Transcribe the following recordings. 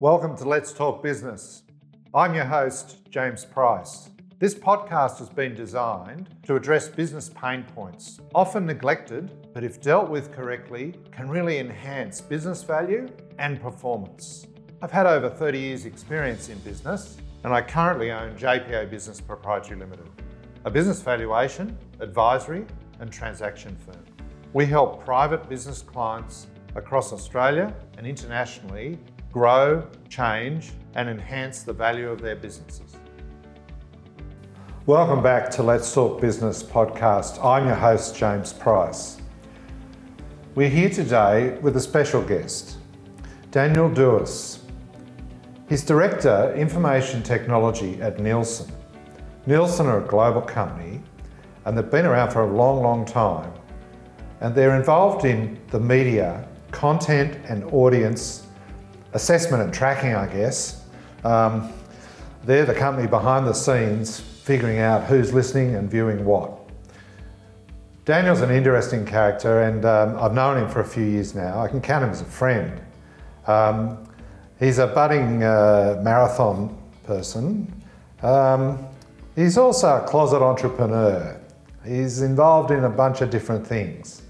Welcome to Let's Talk Business. I'm your host, James Price. This podcast has been designed to address business pain points, often neglected, but if dealt with correctly, can really enhance business value and performance. I've had over 30 years' experience in business, and I currently own JPA Business Proprietary Limited, a business valuation, advisory, and transaction firm. We help private business clients across Australia and internationally grow, change, and enhance the value of their businesses. Welcome back to Let's Talk Business podcast. I'm your host, James Price. We're here today with a special guest, Danyal Dous. He's Director Information Technology at Nielsen. Nielsen are a global company and they've been around for a long, long time. And they're involved in the media, content, and audience assessment and tracking, I guess. Um, they're the company behind the scenes figuring out who's listening and viewing what. Danyal's an interesting character, and um, I've known him for a few years now. I can count him as a friend. Um, he's a budding uh, marathon person. Um, he's also a closet entrepreneur. He's involved in a bunch of different things.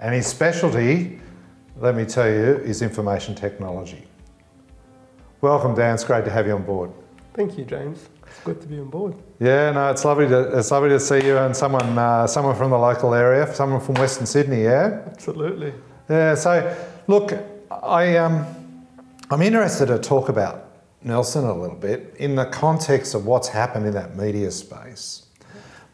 And his specialty, let me tell you, is information technology. Welcome, Dan. It's great to have you on board. Thank you, James. It's good to be on board. Yeah, no, it's lovely to it's lovely to see you and someone uh, someone from the local area, someone from Western Sydney. Yeah, absolutely. Yeah. So, look, I um, I'm interested to talk about Nielsen a little bit in the context of what's happened in that media space.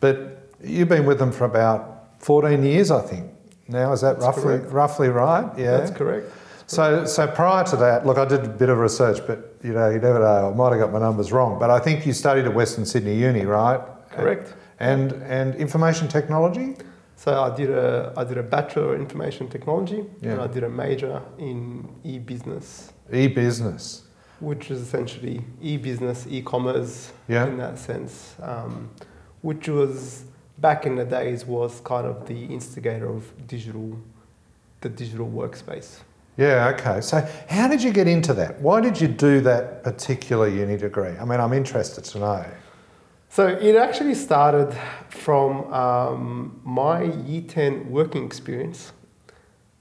But you've been with them for about 14 years, I think. Now is that That's roughly correct. roughly right? Yeah. That's correct. So, so prior to that, look, I did a bit of research, but you know, you never know. I might have got my numbers wrong, but I think you studied at Western Sydney Uni, right? Correct. And and information technology. So I did a I did a bachelor in information technology, yeah. and I did a major in e-business. E-business. Which is essentially e-business, e-commerce yeah. in that sense, um, which was back in the days was kind of the instigator of digital, the digital workspace. Yeah, okay. So, how did you get into that? Why did you do that particular uni degree? I mean, I'm interested to know. So, it actually started from um, my Year 10 working experience,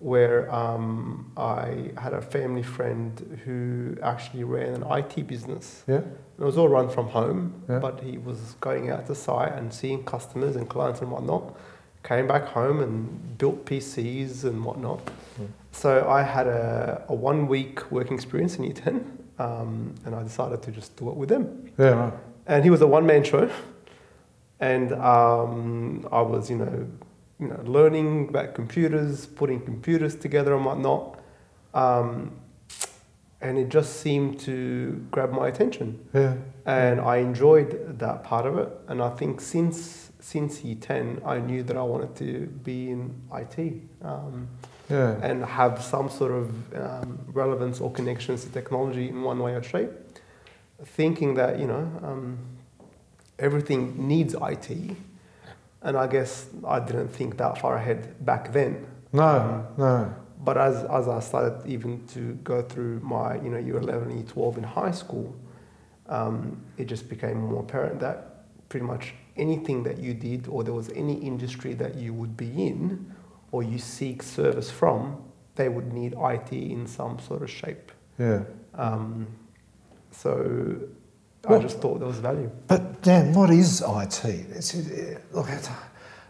where um, I had a family friend who actually ran an IT business. Yeah. It was all run from home, yeah. but he was going out to site and seeing customers and clients and whatnot. Came back home and built PCs and whatnot. Mm. So I had a, a one week working experience in Year 10, um, and I decided to just do it with him. Yeah, right. And he was a one man show, and um, I was, you know, you know, learning about computers, putting computers together and whatnot. Um, and it just seemed to grab my attention. Yeah. And I enjoyed that part of it. And I think since since Year 10, I knew that I wanted to be in IT. Um, yeah. and have some sort of um, relevance or connections to technology in one way or shape, thinking that you know um, everything needs IT, and I guess I didn't think that far ahead back then. No, um, no. But as, as I started even to go through my you know year 11, year 12 in high school, um, it just became more apparent that pretty much anything that you did or there was any industry that you would be in or you seek service from, they would need IT in some sort of shape. Yeah. Um, so I just thought there was value. But Dan, what is IT? It's, look, it's,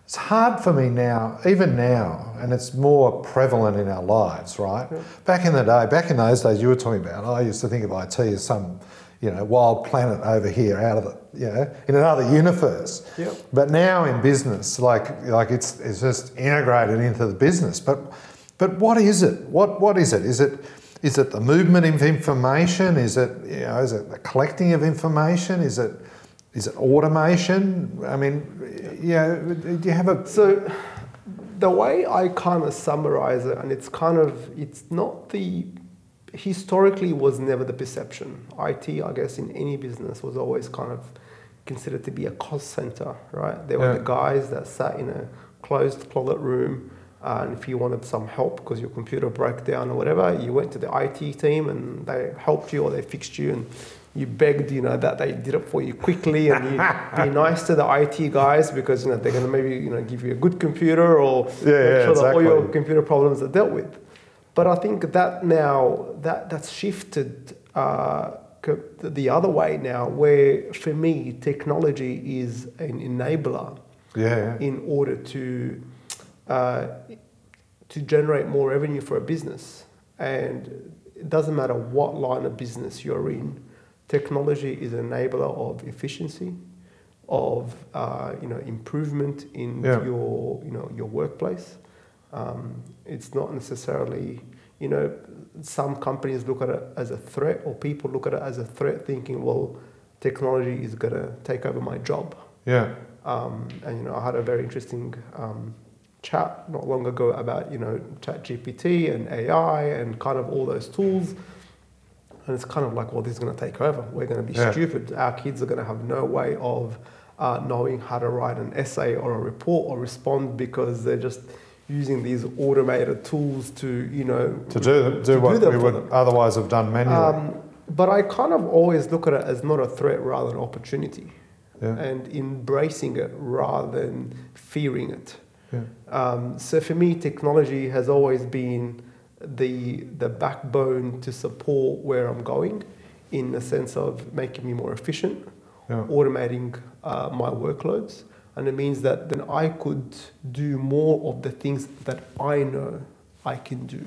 it's hard for me now, even now, and it's more prevalent in our lives, right? Yeah. Back in the day, back in those days, you were talking about. I used to think of IT as some you know, wild planet over here out of the, you know, in another universe. Yep. But now in business, like, like it's, it's just integrated into the business. But, but what is it? What, what is it? Is it, is it the movement of information? Is it, you know, is it the collecting of information? Is it, is it automation? I mean, yeah, do you have a... So the way I kind of summarize it, and it's kind of, it's not the historically was never the perception. IT, I guess, in any business was always kind of considered to be a cost center, right? There were yeah. the guys that sat in a closed closet room and if you wanted some help because your computer broke down or whatever, you went to the IT team and they helped you or they fixed you and you begged, you know, that they did it for you quickly and you be nice to the IT guys because, you know, they're going to maybe, you know, give you a good computer or Yeah, make sure that all your computer problems are dealt with. But I think that now, that, that's shifted uh, the other way now where for me, technology is an enabler yeah. in order to uh, to generate more revenue for a business. And it doesn't matter what line of business you're in, technology is an enabler of efficiency, of uh, you know improvement in Yeah. your you know your workplace. Um, it's not necessarily you know some companies look at it as a threat, or people look at it as a threat, thinking, well, technology is going to take over my job. Yeah. Um, and you know, I had a very interesting um, chat not long ago about you know ChatGPT and AI and kind of all those tools. And it's kind of like, well, this is going to take over. We're going to be Yeah. stupid. Our kids are going to have no way of uh, knowing how to write an essay or a report or respond because they're just using these automated tools to, you know, To do, do to what them we would them. otherwise have done manually. Um, but I kind of always look at it as not a threat, rather an opportunity, yeah. and embracing it rather than fearing it. Yeah. Um, so for me, technology has always been the the backbone to support where I'm going, in the sense of making me more efficient, Yeah. automating uh, my workloads, and it means that then I could do more of the things that I know I can do,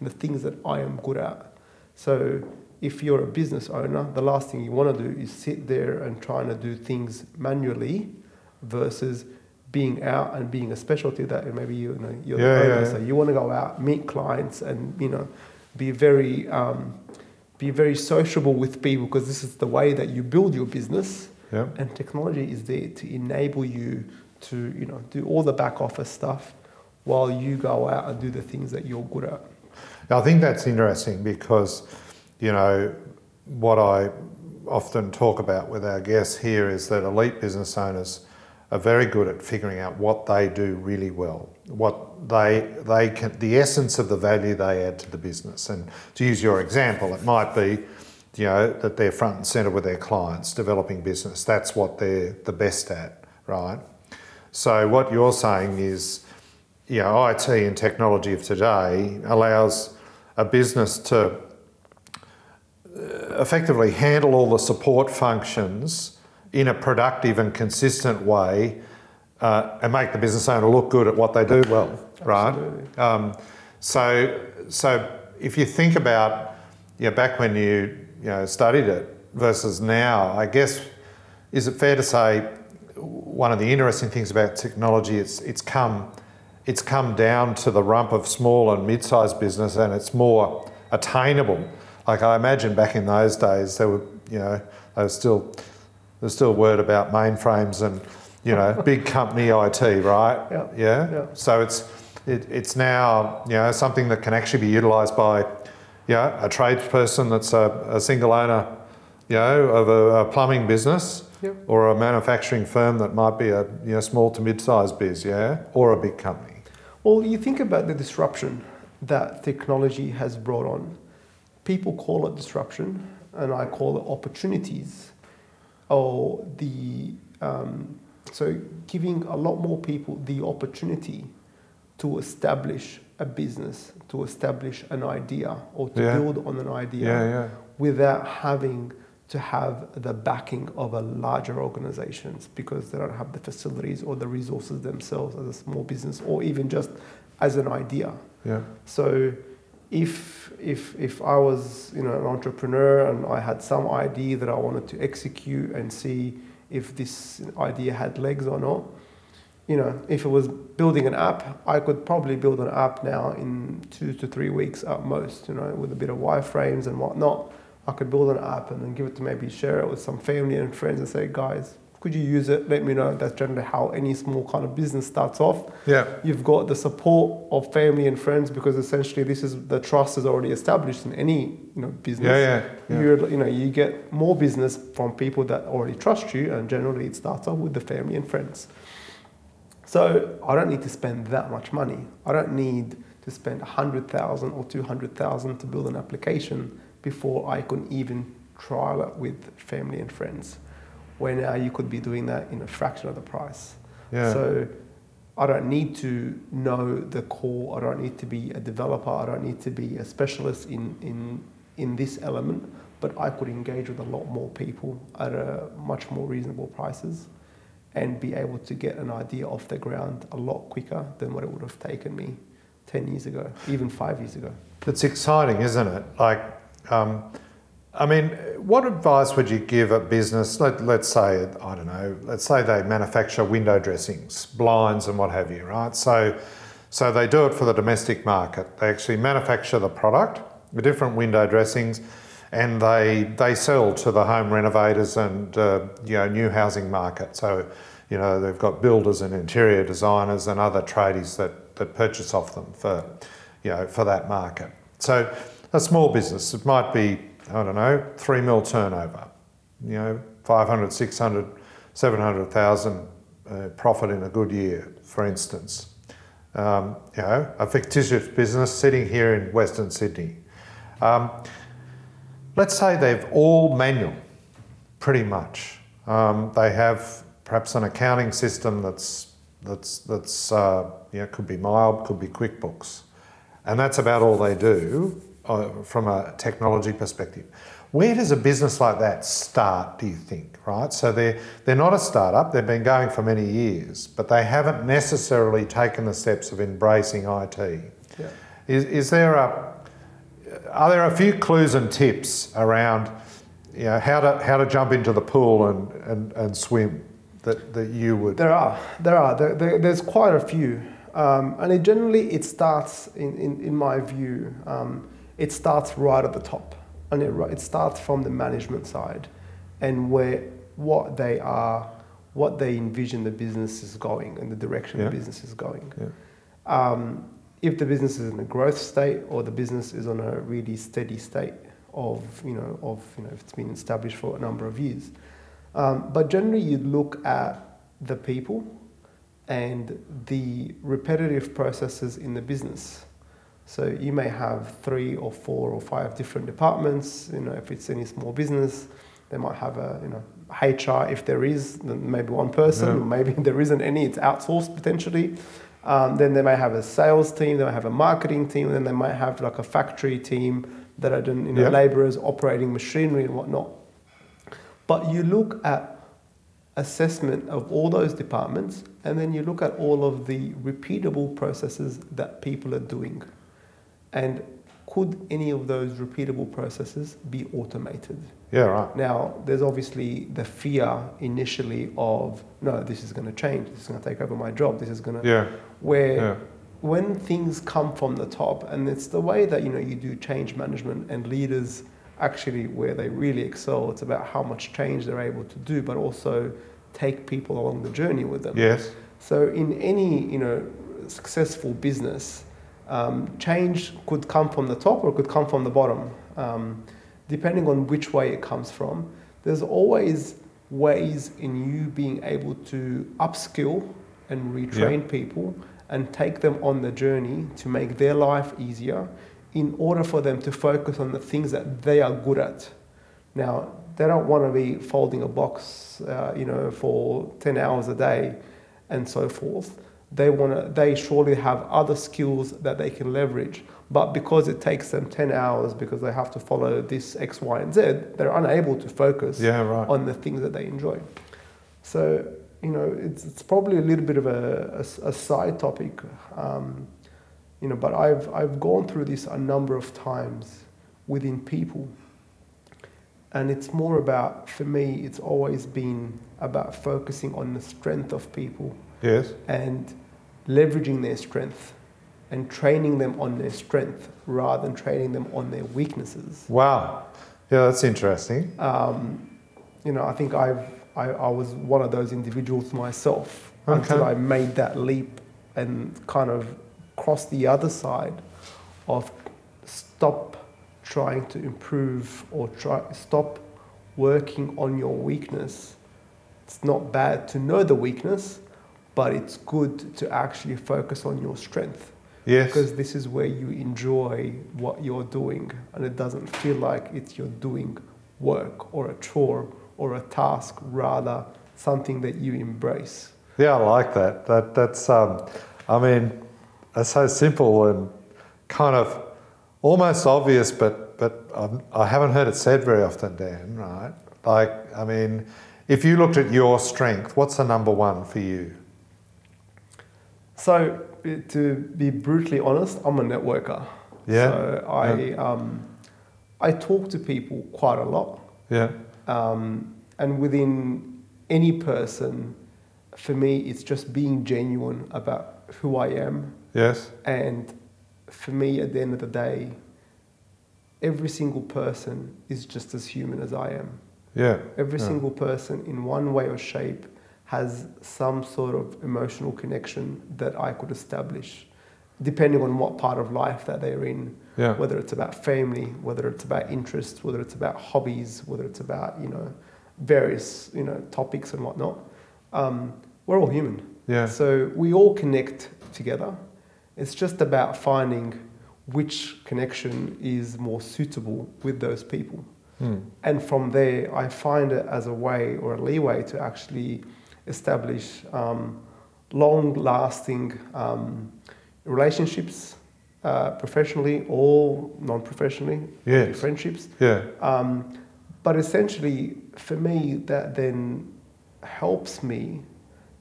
the things that I am good at. So if you're a business owner, the last thing you want to do is sit there and trying to do things manually versus being out and being a specialty that maybe you know you're Yeah, the owner, yeah. so you want to go out meet clients and you know be very um, be very sociable with people because this is the way that you build your business Yeah. and technology is there to enable you to you know do all the back office stuff while you go out and do the things that you're good at I think that's interesting because, you know, what I often talk about with our guests here is that elite business owners are very good at figuring out what they do really well, what they they can, the essence of the value they add to the business. And to use your example, it might be, you know, that they're front and center with their clients, developing business. That's what they're the best at, right? So what you're saying is, you know, IT and technology of today allows a business to uh, effectively handle all the support functions in a productive and consistent way uh, and make the business owner look good at what they do well, right? Um, so, so if you think about, you know, back when you, you know, studied it versus now, I guess, is it fair to say one of the interesting things about technology, it's, it's come, it's come down to the rump of small and mid-sized business and it's more attainable. Like I imagine back in those days, there were, you know, there was still, there's still a word about mainframes and, you know, big company IT, right? Yeah. Yeah. Yeah. So it's, it, it's now, you know, something that can actually be utilised by, you know, a tradesperson that's a, a single owner, you know, of a, a plumbing business Yep. or a manufacturing firm that might be a you know, small to mid-sized biz, yeah, or a big company. Well, you think about the disruption that technology has brought on. People call it disruption, and I call it opportunities. Or the um, so giving a lot more people the opportunity to establish a business, to establish an idea, or to Yeah. build on an idea Yeah, yeah. without having to have the backing of a larger organizations because they don't have the facilities or the resources themselves as a small business or even just as an idea. Yeah. So if if if I was you know an entrepreneur and I had some idea that I wanted to execute and see if this idea had legs or not, you know, if it was building an app, I could probably build an app now in two to three weeks at most, you know, with a bit of wireframes and whatnot. I could build an app and then give it to maybe share it with some family and friends and say, guys, could you use it? Let me know. That's generally how any small kind of business starts off. Yeah. You've got the support of family and friends because essentially this is the trust is already established in any you know business. Yeah, yeah, yeah. You're, you know you get more business from people that already trust you, and generally it starts off with the family and friends. So I don't need to spend that much money. I don't need to spend a 100,000 or 200,000 to build an application before I can even trial it with family and friends. Where now you could be doing that in a fraction of the price. Yeah. So I don't need to know the core. I don't need to be a developer. I don't need to be a specialist in, in, in this element. But I could engage with a lot more people at a much more reasonable prices and be able to get an idea off the ground a lot quicker than what it would have taken me 10 years ago, even five years ago. It's exciting, isn't it? Like, um, I mean, what advice would you give a business? Let, let's say, I don't know, let's say they manufacture window dressings, blinds, and what have you, right? So, so they do it for the domestic market. They actually manufacture the product, the different window dressings, and they they sell to the home renovators and uh, you know new housing market. So, you know, they've got builders and interior designers and other tradies that that purchase off them for, you know, for that market. So, a small business, it might be I don't know, three mil turnover, you know, 500, 600, 700,000 uh, profit in a good year, for instance. Um, you know, a fictitious business sitting here in Western Sydney. Um, let's say they've all manual, pretty much. Um, they have perhaps an accounting system that's that's that's uh, you know, could be mild, could be QuickBooks, and that's about all they do uh, from a technology perspective. Where does a business like that start, do you think? Right? So they're, they're not a startup, they've been going for many years, but they haven't necessarily taken the steps of embracing IT. Yeah. Is, is there a, are there a few clues and tips around you know, how, to, how to jump into the pool and, and, and swim that, that you would? There are, there are, there, there, there's quite a few. Um, and it generally, it starts, in, in, in my view, um, it starts right at the top. And it, it starts from the management side and where what they are, what they envision the business is going and the direction Yeah. the business is going. Yeah. Um, if the business is in a growth state or the business is on a really steady state of, you know, of, you know, if it's been established for a number of years. Um, but generally, you look at the people and the repetitive processes in the business. So you may have three or four or five different departments. You know, if it's any small business, they might have a you know HR. If there is, then maybe one person. Yeah. Or maybe there isn't any. It's outsourced potentially. Um, then they might have a sales team. They might have a marketing team. Then they might have like a factory team that are doing you know Yeah. laborers operating machinery and whatnot. But you look at assessment of all those departments, and then you look at all of the repeatable processes that people are doing. And could any of those repeatable processes be automated? Yeah, right. Now, there's obviously the fear initially of, no, this is going to change, this is going to take over my job, this is going to. Yeah, Where yeah, when things come from the top, and it's the way that you know you do change management and leaders actually where they really excel. It's about how much change they're able to do, but also take people along the journey with them. yes, So in any you know successful business, um, change could come from the top or could come from the bottom, um, depending on which way it comes from. There's always ways in you being able to upskill and retrain people and take them on the journey to make their life easier in order for them to focus on the things that they are good at. Now, they don't want to be folding a box, uh, you know, for 10 hours a day and so forth. They want to, they surely have other skills that they can leverage. But because it takes them 10 hours because they have to follow this X, Y, and Z, they're unable to focus yeah, right. on the things that they enjoy. So, you know, it's, it's probably a little bit of a side topic, um, you know, but I've, I've gone through this a number of times within people. And it's more about, for me, it's always been about focusing on the strength of people Yes, and leveraging their strength and training them on their strength rather than training them on their weaknesses. wow. Yeah, that's interesting. Um, you know, I think I've, I, I was one of those individuals myself until I made that leap and kind of crossed the other side of stop trying to improve or try stop working on your weakness. It's not bad to know the weakness, but it's good to actually focus on your strength Yes. because this is where you enjoy what you're doing and it doesn't feel like it's you're doing work or a chore or a task rather something that you embrace Yeah, I like that. That that's um, I mean, it's so simple and kind of almost obvious, but but I'm, I haven't heard it said very often, Dan. Right? Like, I mean, if you looked at your strength, what's the number one for you? So to be brutally honest i'm a networker Yeah. so i um, i talk to people quite a lot Yeah. um, and within any person for me it's just being genuine about who i am Yes. And for me, at the end of the day, every single person is just as human as I am. Yeah. Every Yeah. single person, in one way or shape, has some sort of emotional connection that I could establish, depending on what part of life that they're in. Yeah. Whether it's about family, whether it's about interests, whether it's about hobbies, whether it's about you know various you know topics and whatnot. Um, we're all human. Yeah. So we all connect together. It's just about finding which connection is more suitable with those people. Hmm. And from there, I find it as a way or a leeway to actually establish um, long lasting um, relationships, uh, professionally or non professionally, Yes. friendships. Yeah. Um, but essentially, for me, that then helps me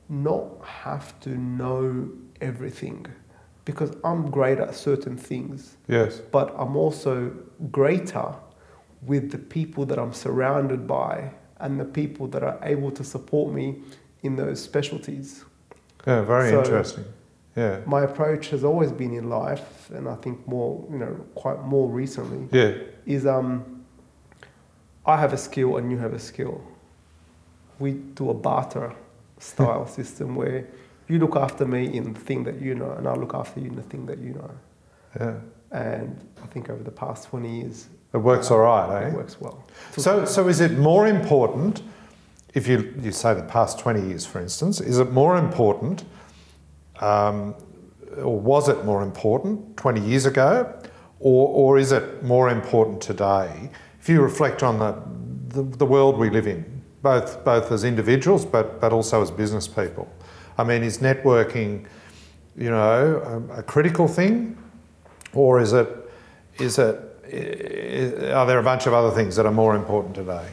not have to know everything because I'm great at certain things, Yes. but I'm also greater with the people that I'm surrounded by and the people that are able to support me in those specialties. Yeah. Very So- interesting. Yeah. My approach has always been in life, and I think more, you know, quite more recently, Yeah. is um, I have a skill and you have a skill. We do a barter style system where you look after me in the thing that you know, and I look after you in the thing that you know. Yeah. And I think over the past 20 years, It works all right, eh? it works well. So, so is it more important, if you, you say the past 20 years, for instance, is it more important, um, or was it more important 20 years ago, or, or is it more important today? If you reflect on the, the, the world we live in, both, both as individuals but, but also as business people, I mean, is networking, you know, a, a critical thing, or is it, is it, are there a bunch of other things that are more important today?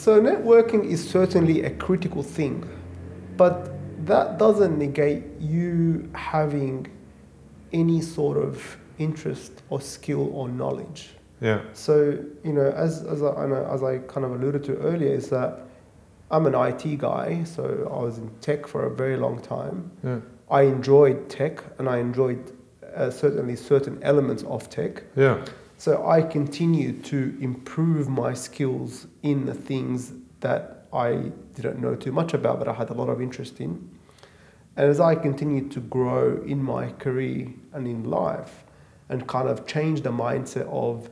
So networking is certainly a critical thing, but that doesn't negate you having any sort of interest or skill or knowledge. Yeah, So you know, as as I, as I kind of alluded to earlier, is that I'm an IT guy, so I was in tech for a very long time. yeah, I enjoyed tech, and I enjoyed uh, certainly certain elements of tech. yeah, So I continued to improve my skills in the things that I didn't know too much about, but I had a lot of interest in. And as I continued to grow in my career and in life, and kind of change the mindset of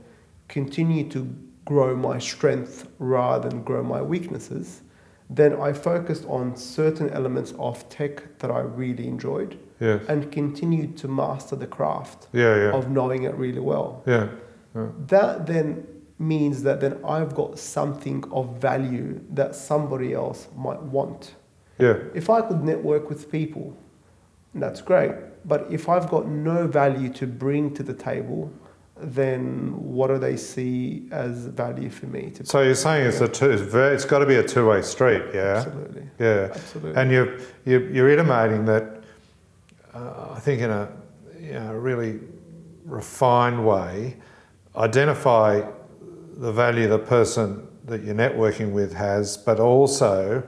continue to grow my strength rather than grow my weaknesses, then I focused on certain elements of tech that I really enjoyed yeah, and continued to master the craft yeah, yeah, of knowing it really well. yeah, That then means that then I've got something of value that somebody else might want. yeah, If I could network with people, that's great. But if I've got no value to bring to the table, then what do they see as value for me to So you're saying it's a two, it's, very, it's got to be a two-way street, yeah, Absolutely. yeah. Absolutely. And you're, you're, you're intimating that, uh, I think in a you know, really refined way, identify the value the person that you're networking with has, but also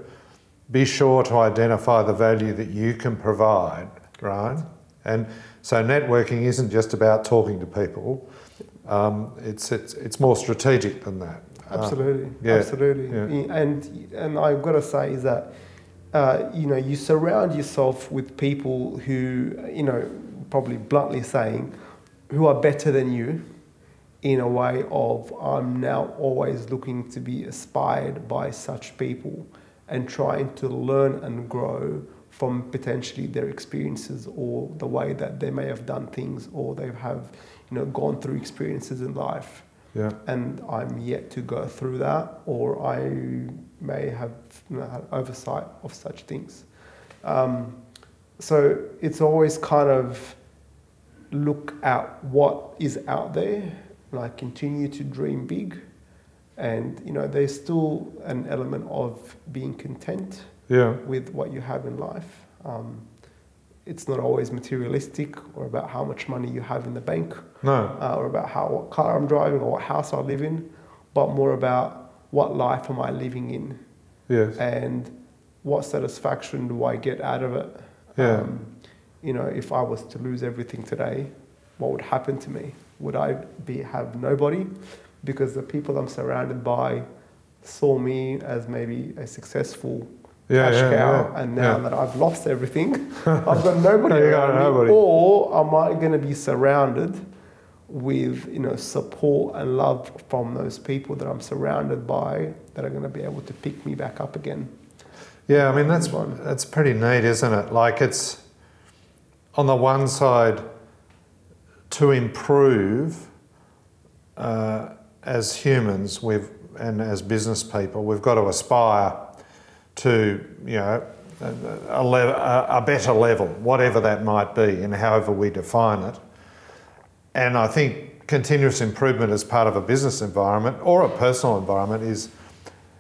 be sure to identify the value that you can provide, right? And so networking isn't just about talking to people. Um, it's, it's, it's more strategic than that. Uh, Absolutely, yeah, absolutely. yeah. And and I've got to say is that uh, you know you surround yourself with people who you know probably bluntly saying who are better than you in a way of I'm now always looking to be inspired by such people and trying to learn and grow from potentially their experiences or the way that they may have done things or they have you know gone through experiences in life Yeah. and I'm yet to go through that, or I may have you know, had oversight of such things. Um, so it's always kind of look at what is out there, like continue to dream big, and you know there's still an element of being content Yeah. with what you have in life. Um, it's not always materialistic or about how much money you have in the bank No. uh, or about how what car I'm driving or what house I live in, but more about what life am I living in Yes. and what satisfaction do I get out of it. Yeah. Um, you know, if I was to lose everything today, what would happen to me? Would I be have nobody? Because the people I'm surrounded by saw me as maybe a successful Yeah, cash yeah, cow, yeah, and now that I've lost everything, I've got nobody around me. nobody. Or am I going to be surrounded with you know support and love from those people that I'm surrounded by that are going to be able to pick me back up again? Yeah, I mean that's that's pretty neat, isn't it? Like it's on the one side to improve uh, as humans, we've and as business people, we've got to aspire to you know a, a, better level, whatever that might be, and however we define it. And I think continuous improvement as part of a business environment or a personal environment is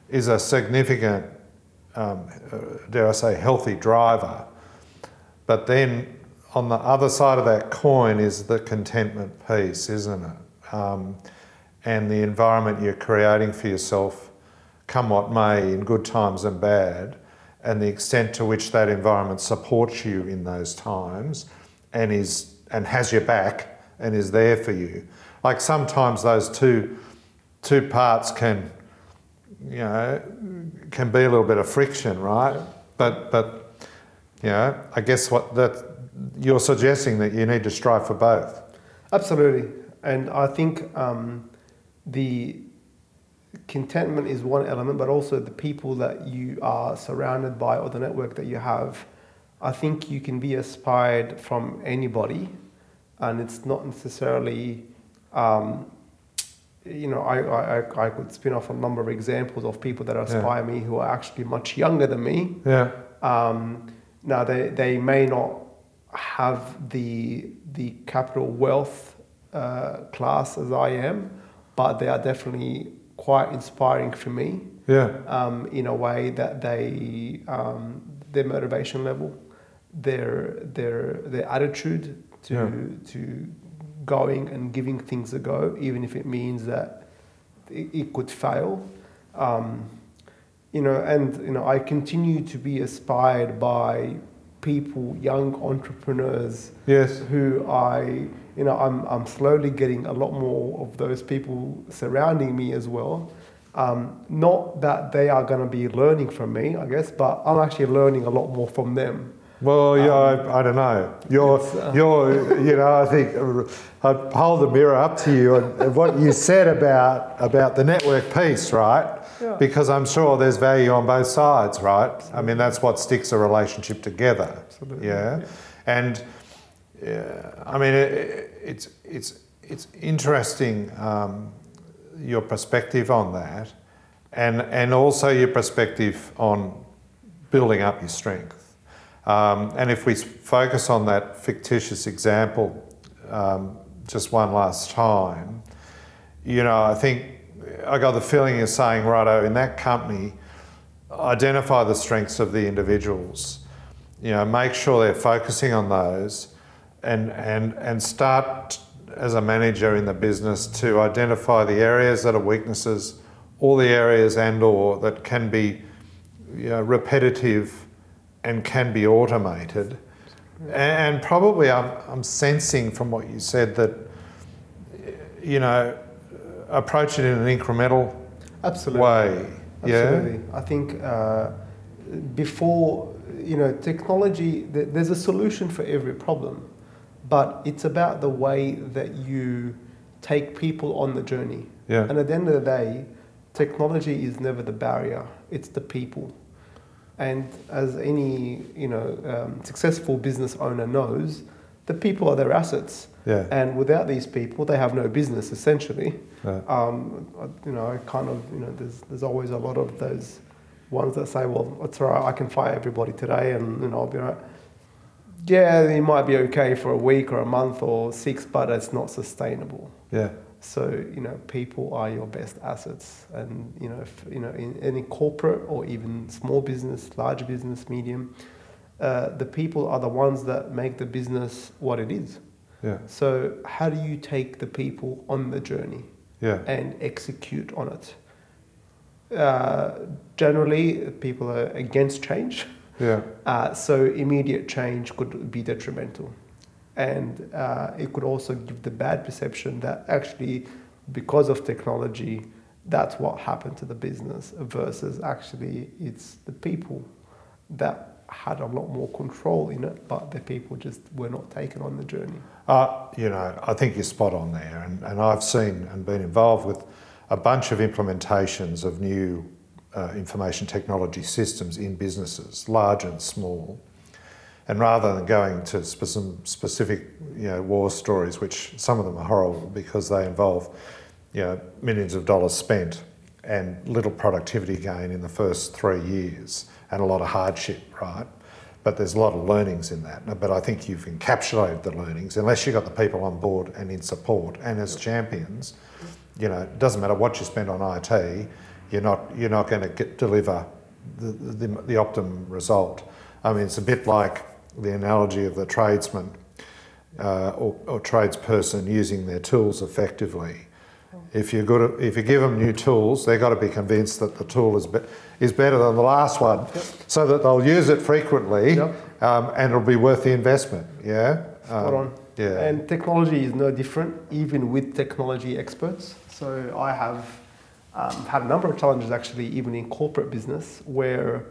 is a significant um, uh, dare I say, healthy driver. But then on the other side of that coin is the contentment piece, isn't it? Um, and the environment you're creating for yourself, come what may, in good times and bad, and the extent to which that environment supports you in those times and is and has your back and is there for you. Like sometimes those two two parts can you know, can be a little bit of friction, right? But but you know, I guess what that you're suggesting that you need to strive for both. Absolutely, and I think um, the contentment is one element, but also the people that you are surrounded by or the network that you have. I think you can be inspired from anybody, and it's not necessarily. Um, you know, I, I, I could spin off a number of examples of people that inspire me who are actually much younger than me. Yeah, Um, now they, they may not have the the capital wealth uh, class as I am, but they are definitely quite inspiring for me yeah, um, in a way that they um, their motivation level, their their their attitude to Yeah. to going and giving things a go, even if it means that it, it could fail. Um, you know, and you know, I continue to be inspired by people, young entrepreneurs yes, who I, you know, I'm, I'm slowly getting a lot more of those people surrounding me as well. Um, not that they are going to be learning from me, I guess, but I'm actually learning a lot more from them. Well, yeah, I, I don't know. You're, uh, you're, you know, I think uh, I'd hold the mirror up to you and, and what you said about about the network piece, right? Yeah. Because I'm sure there's value on both sides, right? I mean, that's what sticks a relationship together. Absolutely, Yeah, yeah. and yeah, I mean, it, it's it's it's interesting um, your perspective on that, and and also your perspective on building up your strength. Um, and if we focus on that fictitious example um, just one last time, you know, I think I got the feeling you're saying, righto, in that company, identify the strengths of the individuals, you know, make sure they're focusing on those and, and, and start as a manager in the business to identify the areas that are weaknesses, all the areas and or that can be you know, repetitive and can be automated. And probably I'm, I'm sensing from what you said that, you know, approach it in an incremental Absolutely. way. Yeah. I think uh, before, you know, technology, th- there's a solution for every problem, but it's about the way that you take people on the journey. Yeah. And at the end of the day, technology is never the barrier, it's the people. And as any you know um, successful business owner knows, the people are their assets. Yeah. And without these people, they have no business essentially. Yeah. Um, you know, I kind of you know, there's there's always a lot of those ones that say, well, it's all right, I can fire everybody today, and you know, I'll be all right. Yeah, it might be okay for a week or a month or six, but it's not sustainable. Yeah. So you know, people are your best assets, and you know, if, you know, in any corporate or even small business, large business, medium, uh, the people are the ones that make the business what it is. Yeah. So how do you take the people on the journey Yeah. and execute on it? Uh, generally, people are against change. Yeah. Uh, so immediate change could be detrimental. And uh, it could also give the bad perception that actually, because of technology, that's what happened to the business versus actually it's the people that had a lot more control in it, but the people just were not taken on the journey. Uh, you know, I think you're spot on there, and, and I've seen and been involved with a bunch of implementations of new uh, information technology systems in businesses, large and small. And rather than going to some specific, you know, war stories, which some of them are horrible because they involve, you know, millions of dollars spent and little productivity gain in the first three years and a lot of hardship, right? But there's a lot of learnings in that. But I think you've encapsulated the learnings, unless you've got the people on board and in support and as champions. You know, it doesn't matter what you spend on IT, you're not you're not going to get, deliver the, the, the optimum result. I mean, it's a bit like the analogy of the tradesman uh, or, or tradesperson using their tools effectively. If you good, at- if you give them new tools, they've got to be convinced that the tool is be, is better than the last one, so that they'll use it frequently, Yep. um, and it'll be worth the investment. Yeah. Spot Um, on. Yeah. And technology is no different, even with technology experts. So I have um, had a number of challenges actually, even in corporate business, where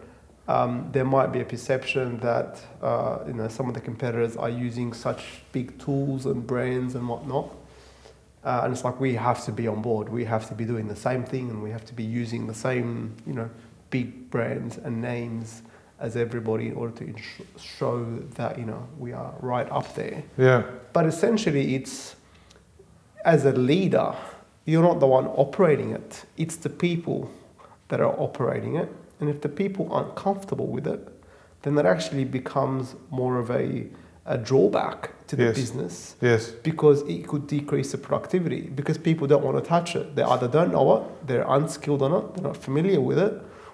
um, there might be a perception that uh, you know some of the competitors are using such big tools and brands and whatnot. Uh, and it's like we have to be on board. We have to be doing the same thing, and we have to be using the same, you know, big brands and names as everybody in order to ins- show that you know we are right up there. yeah. But essentially, it's as a leader, you're not the one operating it. It's the people that are operating it. And if the people aren't comfortable with it, then that actually becomes more of a, a drawback to the Yes. business Yes. because it could decrease the productivity because people don't want to touch it. They either don't know it, they're unskilled on it, they're not familiar with it,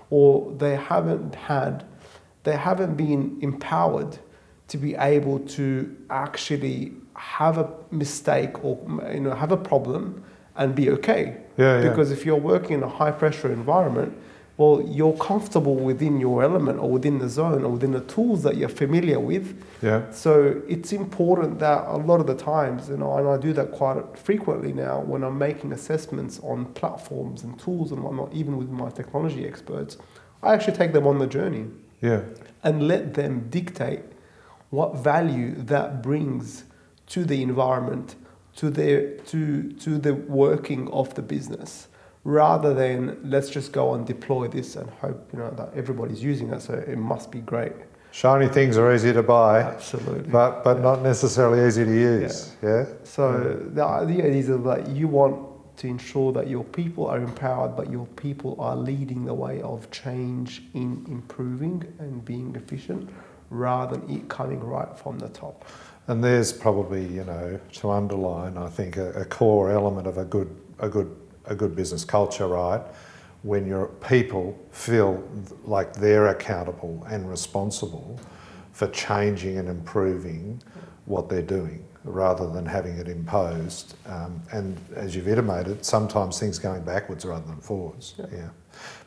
or they haven't had, they haven't been empowered to be able to actually have a mistake or you know have a problem and be okay. Yeah, yeah. Because if you're working in a high pressure environment, well, you're comfortable within your element or within the zone or within the tools that you're familiar with. Yeah. So it's important that a lot of the times, you know, and I do that quite frequently now when I'm making assessments on platforms and tools and whatnot, even with my technology experts, I actually take them on the journey Yeah. and let them dictate what value that brings to the environment, to their to to the working of the business, rather than let's just go and deploy this and hope you know that everybody's using it, so it must be great. Shiny things are easy to buy, Absolutely. but but not necessarily easy to use. Yeah. So the idea is that you want to ensure that your people are empowered, but your people are leading the way of change in improving and being efficient, rather than it coming right from the top. And there's probably, you know, to underline, I think, a, a core element of a good, a good, a good business culture, right? When your people feel like they're accountable and responsible for changing and improving what they're doing, rather than having it imposed. Um, and as you've intimated, sometimes things going backwards rather than forwards. Yeah. yeah.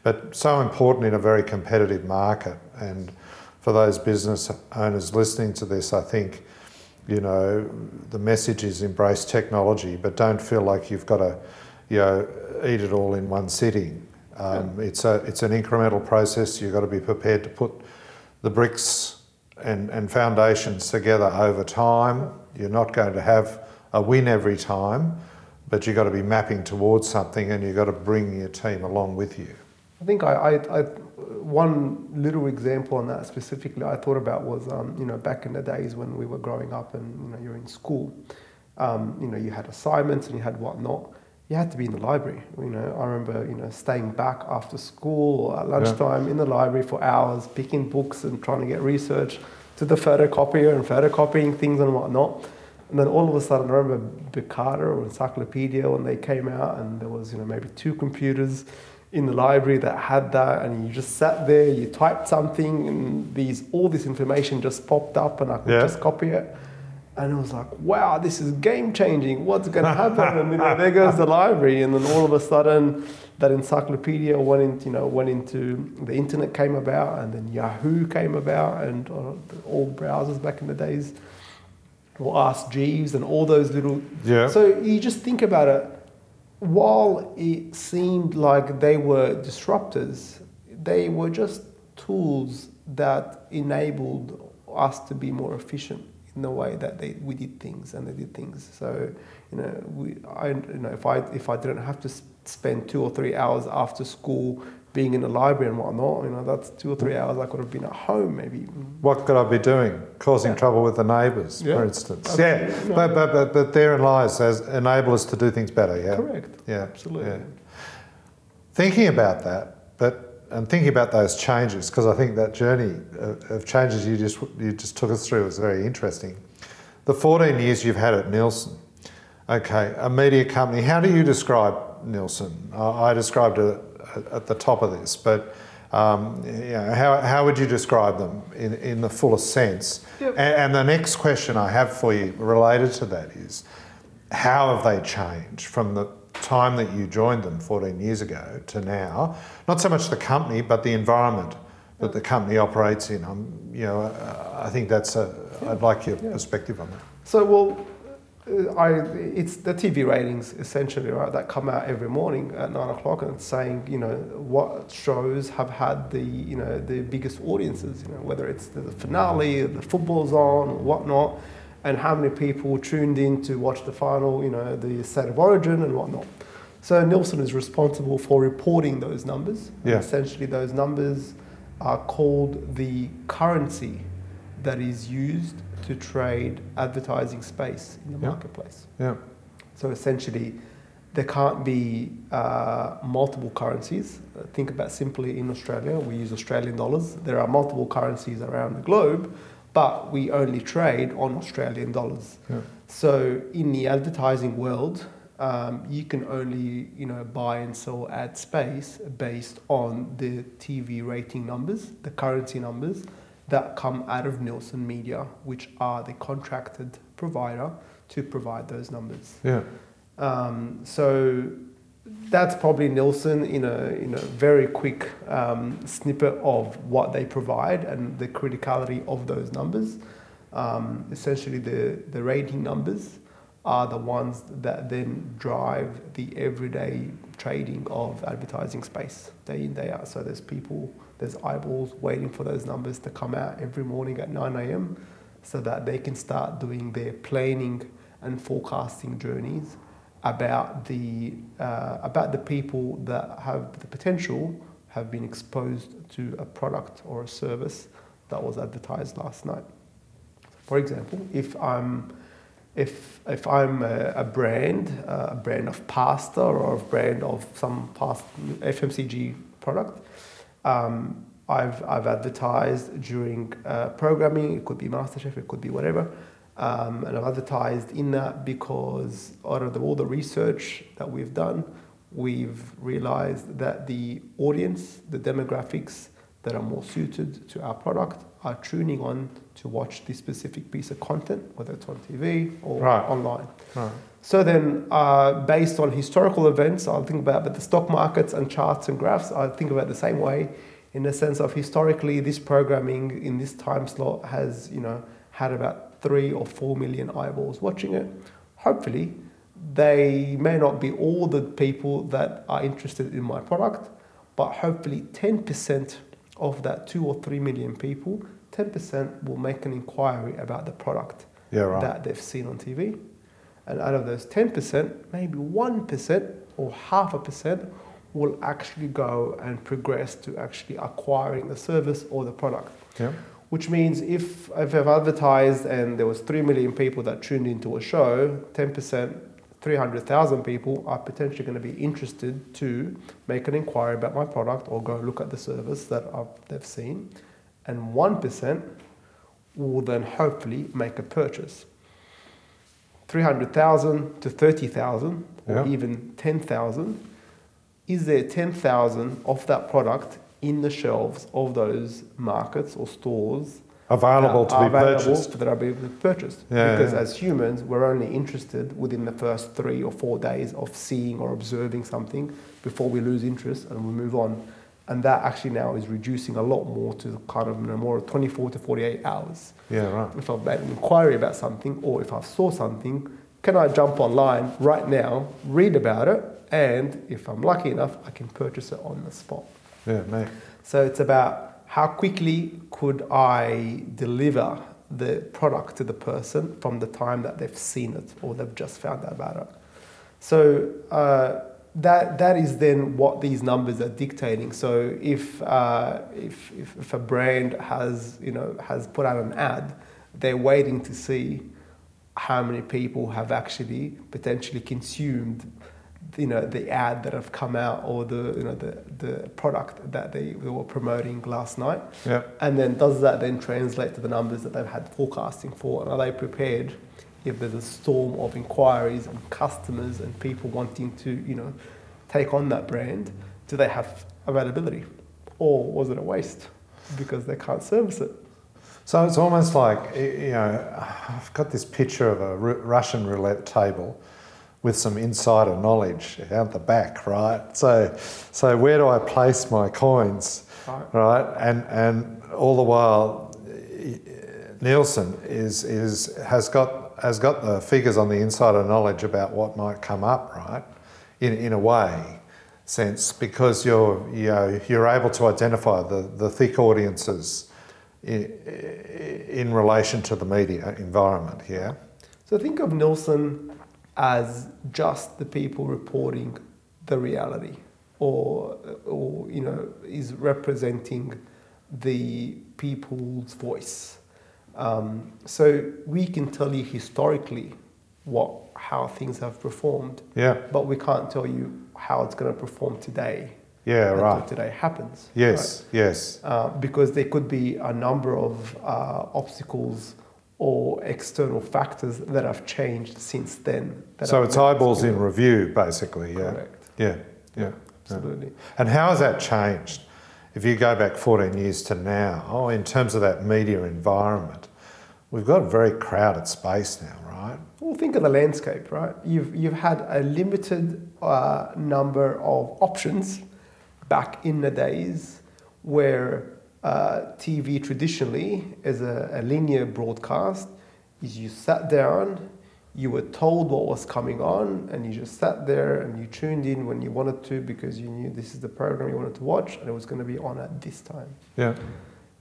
But so important in a very competitive market, and for those business owners listening to this, I think you know, the message is embrace technology, but don't feel like you've got to, you know, eat it all in one sitting. Um, It's a it's an incremental process. You've got to be prepared to put the bricks and, and foundations together over time. You're not going to have a win every time, but you've got to be mapping towards something, and you've got to bring your team along with you. I think I, I, I one little example on that specifically I thought about was, um, you know, back in the days when we were growing up and, you know, you're in school, um, you know, you had assignments and you had whatnot. You had to be in the library. You know, I remember, you know, staying back after school or at lunchtime yeah. in the library for hours, picking books and trying to get research to the photocopier and photocopying things and whatnot. And then all of a sudden, I remember Encarta or Encyclopedia when they came out, and there was, you know, maybe two computers in the library that had that, and you just sat there, you typed something, and these all this information just popped up, and I could yeah. just copy it. And it was like, wow, this is game changing. What's going to happen? and you know, there goes the library, and then all of a sudden, that encyclopedia went into, you know, went into the internet came about, and then Yahoo came about, and uh, all browsers back in the days, or Ask Jeeves, and all those little. Yeah. So you just think about it while it seemed like they were disruptors, they were just tools that enabled us to be more efficient in the way that they, we did things and they did things. So, you know, we, I, you know, if I, if I didn't have to spend two or three hours after school being in the library and whatnot, you know, that's two or three mm. hours I could have been at home maybe. What could I be doing? Causing yeah. trouble with the neighbours, yeah. for instance. Yeah, no. but, but, but, but therein lies as enable us to do things better, yeah? Correct. Yeah, absolutely. Yeah. Thinking about that, but and thinking about those changes, because I think that journey of, changes you just you just took us through was very interesting. The 14 years you've had at Nielsen, okay, a media company. How do you describe Nielsen? I, I described it at the top of this, but um, you know, how, how would you describe them in, in the fullest sense? Yep. And, and, the next question I have for you related to that is how have they changed from the time that you joined them 14 years ago to now? Not so much the company, but the environment that the company operates in. I'm, you know, I think that's a, I'd like your yeah. perspective on that. So, well, uh, I, it's the TV ratings essentially, right, that come out every morning at nine o'clock and saying, you know, what shows have had the, you know, the biggest audiences, you know, whether it's the finale, the football's on, or whatnot, and how many people tuned in to watch the final, you know, the state of origin and whatnot. So Nielsen is responsible for reporting those numbers. Yeah. Essentially, those numbers are called the currency that is used to trade advertising space in the yeah. marketplace. Yeah. So essentially, there can't be uh, multiple currencies. Uh, think about simply in Australia, we use Australian dollars. There are multiple currencies around the globe, but we only trade on Australian dollars. Yeah. So in the advertising world, um, you can only you know buy and sell ad space based on the TV rating numbers, the currency numbers, that come out of Nielsen Media, which are the contracted provider to provide those numbers. Yeah. Um, so that's probably Nielsen in a in a very quick um, snippet of what they provide and the criticality of those numbers. Um, essentially, the the rating numbers are the ones that then drive the everyday trading of advertising space day in day out. So there's people there's eyeballs waiting for those numbers to come out every morning at 9 a.m. so that they can start doing their planning and forecasting journeys about the uh, about the people that have the potential have been exposed to a product or a service that was advertised last night. For example, if I'm if if I'm a, a brand, uh, a brand of pasta or a brand of some past FMCG product, um, I've, I've advertised during uh, programming, it could be MasterChef, it could be whatever. Um, and I've advertised in that because out of the, all the research that we've done, we've realized that the audience, the demographics that are more suited to our product are tuning on to watch this specific piece of content, whether it's on TV or right. online. Right. So then, uh, based on historical events, I'll think about but the stock markets and charts and graphs. I think about the same way, in the sense of historically, this programming in this time slot has you know had about three or four million eyeballs watching it. Hopefully, they may not be all the people that are interested in my product, but hopefully, ten percent of that two or three million people, ten percent will make an inquiry about the product yeah, right. that they've seen on TV and out of those 10%, maybe 1% or half a percent will actually go and progress to actually acquiring the service or the product. Yeah. Which means if, if I've advertised and there was 3 million people that tuned into a show, 10%, 300,000 people are potentially going to be interested to make an inquiry about my product or go look at the service that I've, they've seen. And 1% will then hopefully make a purchase. 300,000 to 30,000 or Yeah. even 10,000. Is there 10,000 of that product in the shelves of those markets or stores Available uh, to are be available purchased. that are being purchased. Yeah, because yeah. as humans, we're only interested within the first three or four days of seeing or observing something before we lose interest and we move on. And that actually now is reducing a lot more to kind of you know, more 24 to 48 hours. Yeah, right. If I've made an inquiry about something or if I saw something, can I jump online right now, read about it, and if I'm lucky enough, I can purchase it on the spot. Yeah, me. So it's about how quickly could I deliver the product to the person from the time that they've seen it or they've just found out about it. So uh, that that is then what these numbers are dictating. So if, uh, if if if a brand has you know has put out an ad, they're waiting to see how many people have actually potentially consumed you know the ad that have come out or the you know the, the product that they, they were promoting last night. Yeah. and then does that then translate to the numbers that they've had forecasting for? And are they prepared if there's a storm of inquiries and customers and people wanting to you know take on that brand do they have availability? Or was it a waste because they can't service it? So it's almost like, you know, I've got this picture of a Russian roulette table with some insider knowledge out the back, right? So, so where do I place my coins, Right. right? And and all the while, Nielsen is is has got has got the figures on the insider knowledge about what might come up, right? In in a way, sense because you're you know you're able to identify the the thick audiences in, in relation to the media environment. Yeah. So think of Nielsen as just the people reporting the reality, or, or you know, is representing the people's voice. Um, so we can tell you historically what how things have performed, Yeah. but we can't tell you how it's going to perform today. Yeah. Right. Today happens. Yes. Yes. uh, because there could be a number of uh, obstacles or external factors that have changed since then. that So it's eyeballs in review, basically. Yeah. Correct. Yeah. Yeah. yeah. Absolutely. And how has that changed? If you go back 14 years to now, in terms of that media environment, we've got a very crowded space now, right? Well, think of the landscape, right? You've, you've had a limited uh, number of options back in the days where uh, TV traditionally, as a, a linear broadcast, is you sat down, you were told what was coming on, and you just sat there and you tuned in when you wanted to because you knew this is the program you wanted to watch and it was going to be on at this time. Yeah.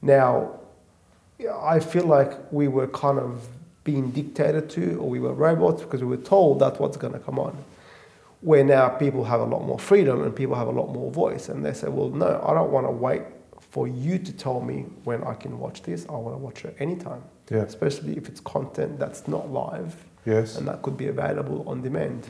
Now, I feel like we were kind of being dictated to, or we were robots because we were told that's what's going to come on. Where now people have a lot more freedom and people have a lot more voice, and they say, "Well, no, I don't want to wait for you to tell me when I can watch this. I want to watch it anytime, Yeah. especially if it's content that's not live Yes. and that could be available on demand.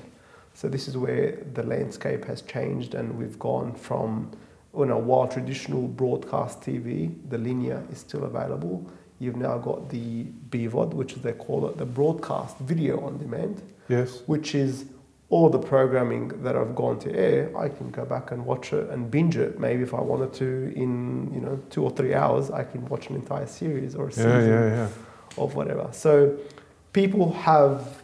So this is where the landscape has changed, and we've gone from, you know, while traditional broadcast TV, the linear is still available. You've now got the BVOD, which they call it the broadcast video on demand, Yes. which is all the programming that I've gone to air. I can go back and watch it and binge it. Maybe if I wanted to, in you know two or three hours, I can watch an entire series or a season Yeah. Yeah. Yeah. of whatever. So people have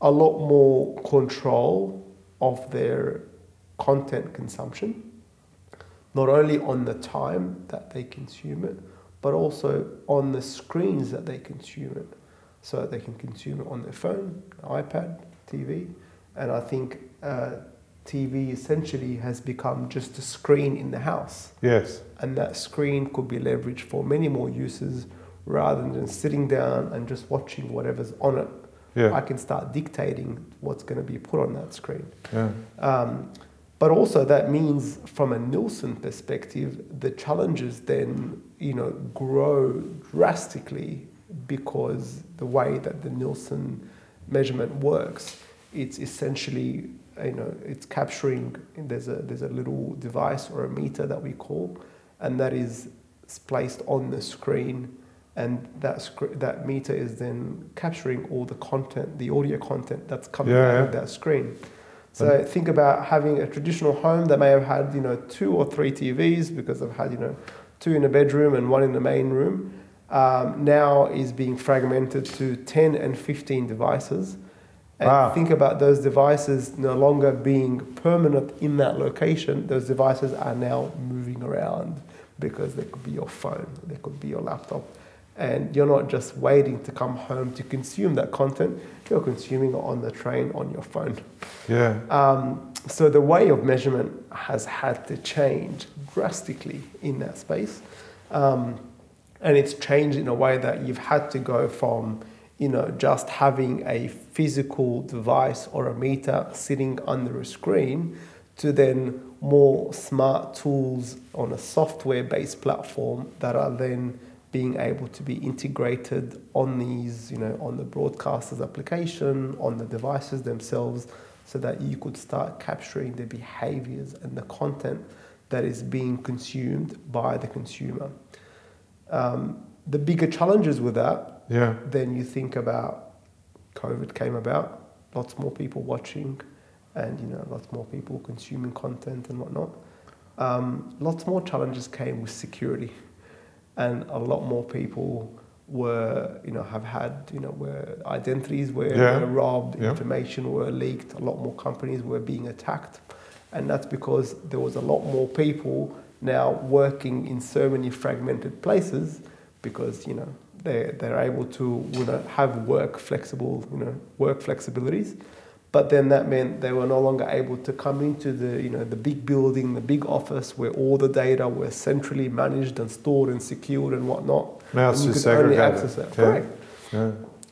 a lot more control of their content consumption, not only on the time that they consume it, but also on the screens that they consume it. So they can consume it on their phone, iPad, TV. And I think uh, TV essentially has become just a screen in the house Yes. and that screen could be leveraged for many more uses rather than sitting down and just watching whatever's on it. I can start dictating what's going to be put on that screen. Yeah. Um, But also that means from a Nielsen perspective, the challenges then, you know, grow drastically because the way that the Nielsen measurement works, it's essentially, you know, it's capturing, there's a, there's a little device or a meter that we call, and that is placed on the screen and that sc- that meter is then capturing all the content, the audio content that's coming Yeah, out yeah. of that screen. So think about having a traditional home that may have had you know two or three TVs because they've had you know two in a bedroom and one in the main room. Um, now is being fragmented to ten and fifteen devices. And Wow. think about those devices no longer being permanent in that location. Those devices are now moving around because they could be your phone, they could be your laptop, and you're not just waiting to come home to consume that content. You're consuming it on the train on your phone. Yeah. Um, so the way of measurement has had to change drastically in that space, um, and it's changed in a way that you've had to go from, you know, just having a physical device or a meter sitting under a screen, to then more smart tools on a software-based platform that are then being able to be integrated on these, you know, on the broadcaster's application, on the devices themselves, so that you could start capturing the behaviors and the content that is being consumed by the consumer. Um, the bigger challenges with that, Yeah. then you think about COVID came about, lots more people watching, and you know, lots more people consuming content and whatnot. Um, lots more challenges came with security, and a lot more people were, you know, have had, you know, where identities were, Yeah. were robbed, Yeah. information were leaked. A lot more companies were being attacked, and that's because there was a lot more people now working in so many fragmented places because you know they they're able to you know have work flexible you know work flexibilities. But then that meant they were no longer able to come into the you know the big building the big office where all the data were centrally managed and stored and secured and whatnot. Now it's and you just could only access it. Yeah. correct. Yeah.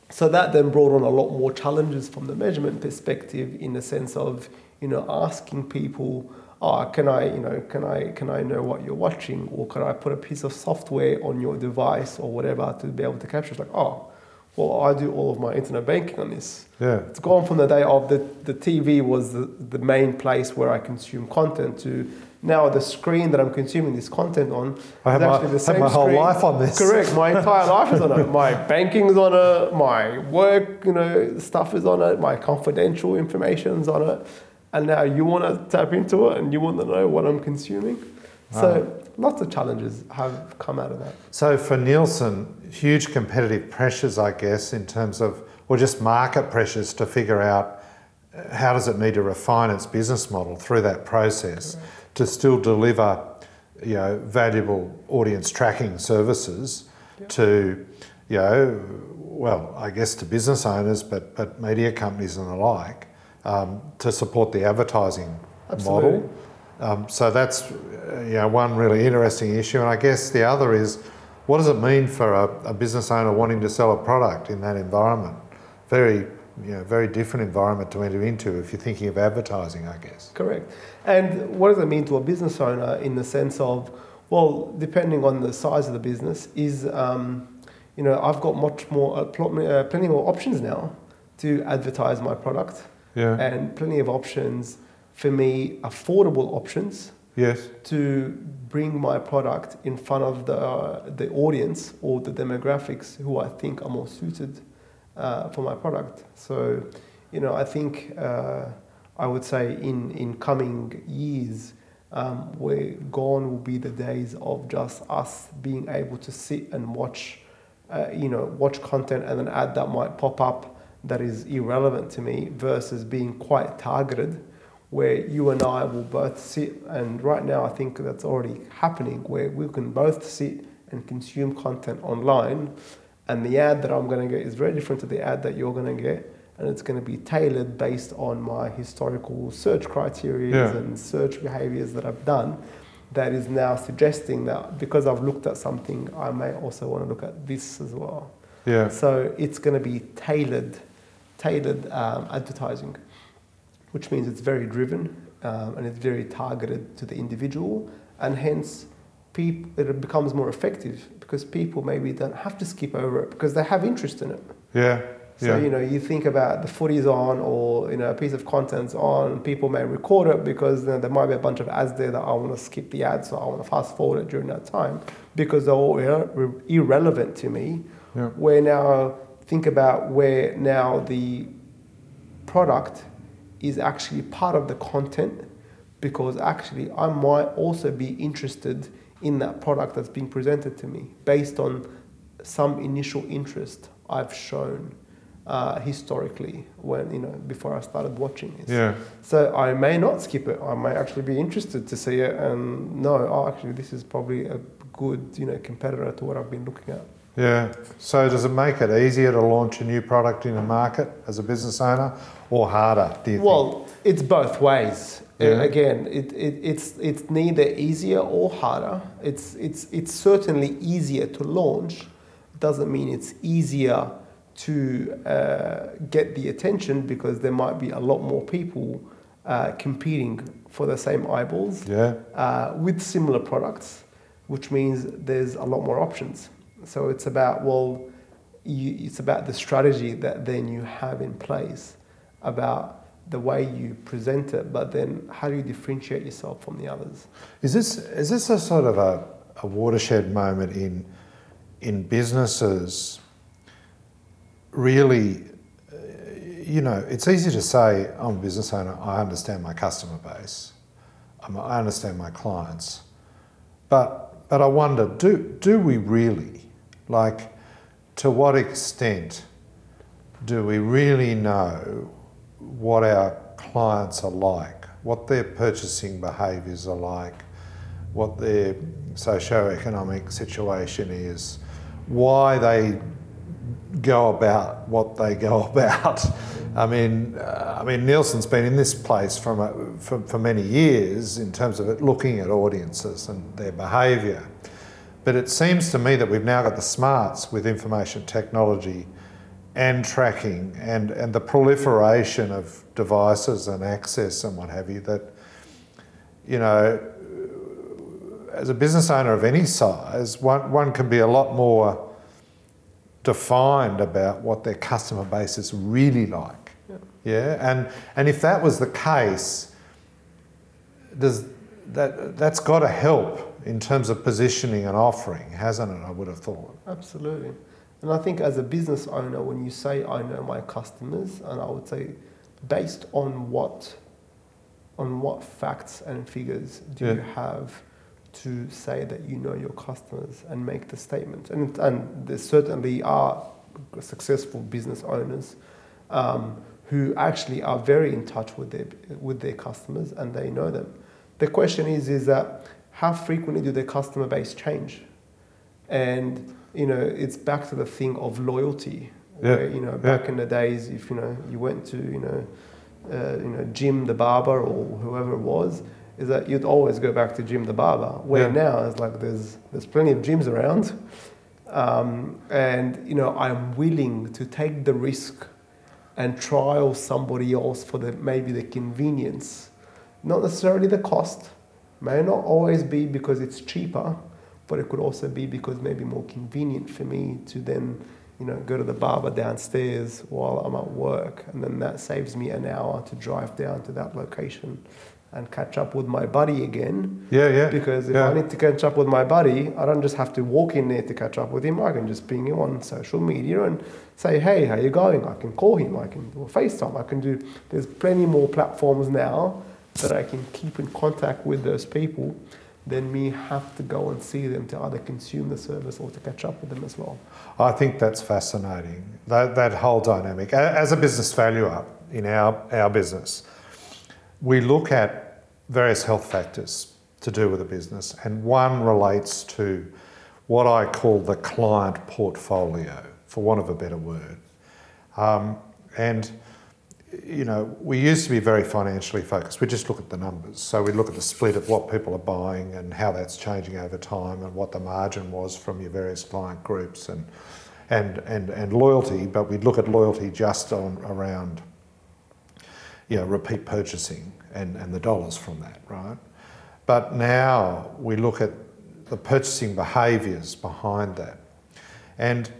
so that then brought on a lot more challenges from the measurement perspective in the sense of, you know, asking people, oh, can I, you know, can I, can I know what you're watching, or can I put a piece of software on your device or whatever to be able to capture? It's like, oh, well, I do all of my internet banking on this. Yeah. It's gone from the day of the, the TV was the, the main place where I consume content to now the screen that I'm consuming this content on I have is my, actually the have same my whole screen. life on this. Correct. My entire life is on it. My banking's on it. My work, you know, stuff is on it. My confidential information's on it. And now you want to tap into it and you want to know what I'm consuming. So lots of challenges have come out of that. So for Nielsen, huge competitive pressures, I guess, in terms of, or just market pressures to figure out uh, how does it need to refine its business model through that process to still deliver, you know, valuable audience tracking services to, you know, well, I guess to business owners, but but media companies and the like, um, to support the advertising Absolutely. model. Um, so that's uh, you know one really interesting issue, and I guess the other is what does it mean for a, a business owner wanting to sell a product in that environment? Very you know very different environment to enter into if you're thinking of advertising, I guess. Correct. And what does it mean to a business owner in the sense of, well, depending on the size of the business, is, um, you know, I've got much more, uh, uh, plenty more options now to advertise my product Yeah. and plenty of options for me, affordable options yes. to bring my product in front of the, uh, the audience or the demographics who I think are more suited uh, for my product. So, you know, I think uh, I would say in, in coming years, um, where gone will be the days of just us being able to sit and watch, uh, you know, watch content and an ad that might pop up that is irrelevant to me versus being quite targeted where you and I will both sit, and right now I think that's already happening, where we can both sit and consume content online, and the ad that I'm going to get is very different to the ad that you're going to get, and it's going to be tailored based on my historical search criteria Yeah. and search behaviors that I've done. That is now suggesting that because I've looked at something, I may also want to look at this as well. Yeah. So it's going to be tailored, tailored um, advertising, which means it's very driven um, and it's very targeted to the individual, and hence peop- it becomes more effective because people maybe don't have to skip over it because they have interest in it. Yeah. So yeah. you know, you think about the footies on, or you know, a piece of content's on. People may record it because you know, there might be a bunch of ads there that I want to skip the ads, so I want to fast forward it during that time because they're all irre- irrelevant to me. Yeah. Where now think about where now the product is actually part of the content because actually I might also be interested in that product that's being presented to me based on some initial interest I've shown uh, historically when you know before I started watching this. Yeah. So I may not skip it. I may actually be interested to see it and know, oh, actually, this is probably a good you know competitor to what I've been looking at. Yeah. So does it make it easier to launch a new product in a market as a business owner or harder, do you think? Well, it's both ways. Uh, Yeah. Again, it, it, it's, it's neither easier or harder. It's, it's, it's certainly easier to launch. Doesn't mean it's easier to uh, get the attention because there might be a lot more people uh, competing for the same eyeballs Yeah. uh, with similar products, which means there's a lot more options. So it's about well, you, it's about the strategy that then you have in place, about the way you present it, but then how do you differentiate yourself from the others? Is this is this a sort of a, a watershed moment in in businesses really uh, you know it's easy to say I'm a business owner I understand my customer base I understand my clients but but I wonder do do we really like to what extent do we really know what our clients are like, what their purchasing behaviours are like, what their socio-economic situation is, why they go about what they go about. I mean, uh, I mean, Nielsen's been in this place from a, for, for many years in terms of it looking at audiences and their behaviour. But it seems to me that we've now got the smarts with information technology and tracking and, and the proliferation of devices and access and what have you that, you know, as a business owner of any size, one, one can be a lot more defined about what their customer base is really like. Yeah. Yeah, and and if that was the case, does that that's got to help in terms of positioning and offering, hasn't it? I would have thought. Absolutely. And I think as a business owner, when you say I know my customers, and I would say based on what on what facts and figures do you have to say that you know your customers and make the statement? And and there certainly are successful business owners um, who actually are very in touch with their with their customers and they know them. The question is is that how frequently do their customer base change? And you know, it's back to the thing of loyalty. Yeah, Where, you know, yeah. back in the days, if you know you went to you know, uh, you know Jim the barber or whoever it was, is that you'd always go back to Jim the barber. Where Yeah. now it's like there's there's plenty of Jims around, um, and you know I'm willing to take the risk and trial somebody else for the maybe the convenience, not necessarily the cost. May not always be because it's cheaper, but it could also be because maybe more convenient for me to then, you know, go to the barber downstairs while I'm at work, and then that saves me an hour to drive down to that location and catch up with my buddy again. Yeah, yeah. Because if yeah. I need to catch up with my buddy, I don't just have to walk in there to catch up with him. I can just ping him on social media and say, "Hey, how you going?" I can call him. I can do FaceTime. I can do. There's plenty more platforms now that I can keep in contact with those people than me have to go and see them to either consume the service or to catch up with them as well. I think that's fascinating. That, that whole dynamic. As a business value up in our, our business, we look at various health factors to do with a business, and one relates to what I call the client portfolio, for want of a better word. Um, and you know, we used to be very financially focused. We just look at the numbers. So we look at the split of what people are buying and how that's changing over time and what the margin was from your various client groups and and and, and loyalty, but we'd look at loyalty just on around you know, repeat purchasing and, and the dollars from that, right? But now we look at the purchasing behaviours behind that. And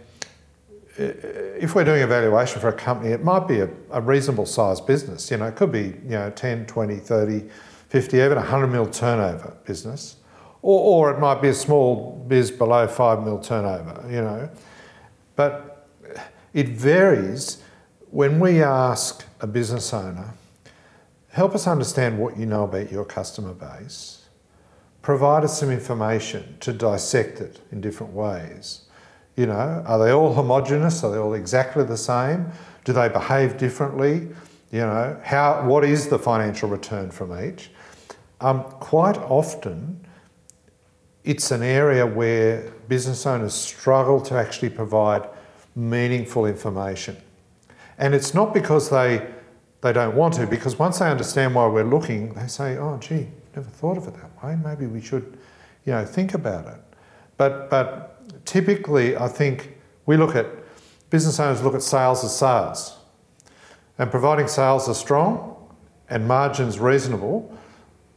Uh, if we're doing a valuation for a company, it might be a, a reasonable sized business. You know, it could be, you know, 10, 20, 30, 50, even 100 mil turnover business. Or, or it might be a small biz below 5 mil turnover, you know. But it varies when we ask a business owner, help us understand what you know about your customer base, provide us some information to dissect it in different ways you know, are they all homogenous? Are they all exactly the same? Do they behave differently? You know, how, what is the financial return from each? Um, quite often, it's an area where business owners struggle to actually provide meaningful information. And it's not because they, they don't want to, because once they understand why we're looking, they say, oh, gee, never thought of it that way. Maybe we should, you know, think about it. But, but typically, I think we look at business owners look at sales as sales, and providing sales are strong and margins reasonable.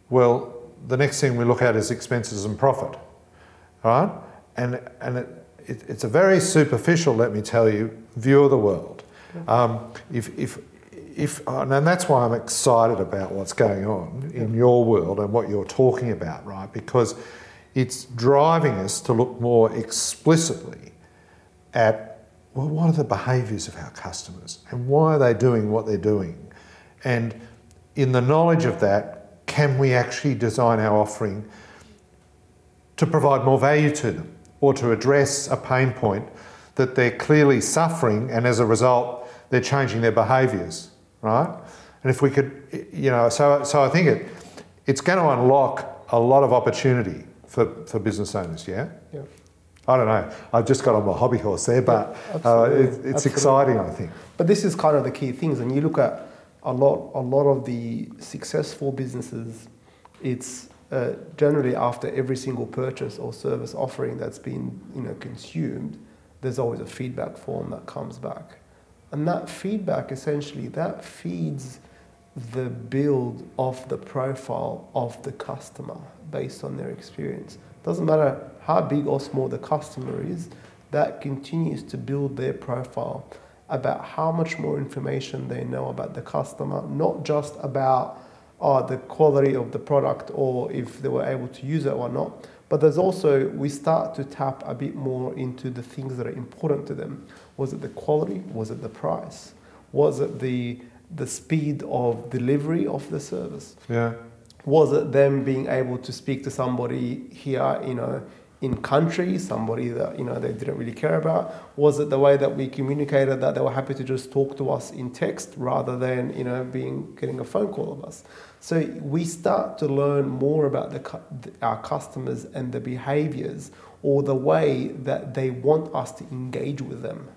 Well, the next thing we look at is expenses and profit, right? And and it, it, it's a very superficial, let me tell you, view of the world. Um, if if if, and that's why I'm excited about what's going on in your world and what you're talking about, right? Because it's driving us to look more explicitly at well, what are the behaviours of our customers and why are they doing what they're doing? And in the knowledge of that, can we actually design our offering to provide more value to them or to address a pain point that they're clearly suffering and as a result they're changing their behaviours, right? And if we could, you know, so, so I think it, it's going to unlock a lot of opportunity for, for business owners, yeah? Yeah. I don't know. I've just got on my hobby horse there, but yeah, uh, it, it's absolutely. exciting, I think. But this is kind of the key things, and you look at a lot, a lot of the successful businesses. It's uh, generally after every single purchase or service offering that's been, you know, consumed. There's always a feedback form that comes back, and that feedback essentially that feeds the build of the profile of the customer based on their experience. Doesn't matter how big or small the customer is, that continues to build their profile about how much more information they know about the customer, not just about oh, the quality of the product or if they were able to use it or not. But there's also, we start to tap a bit more into the things that are important to them. Was it the quality? Was it the price? Was it the, the speed of delivery of the service? Yeah was it them being able to speak to somebody here, you know, in country, somebody that you know they didn't really care about? Was it the way that we communicated that they were happy to just talk to us in text rather than you know being getting a phone call of us? So we start to learn more about the, our customers and the behaviors or the way that they want us to engage with them,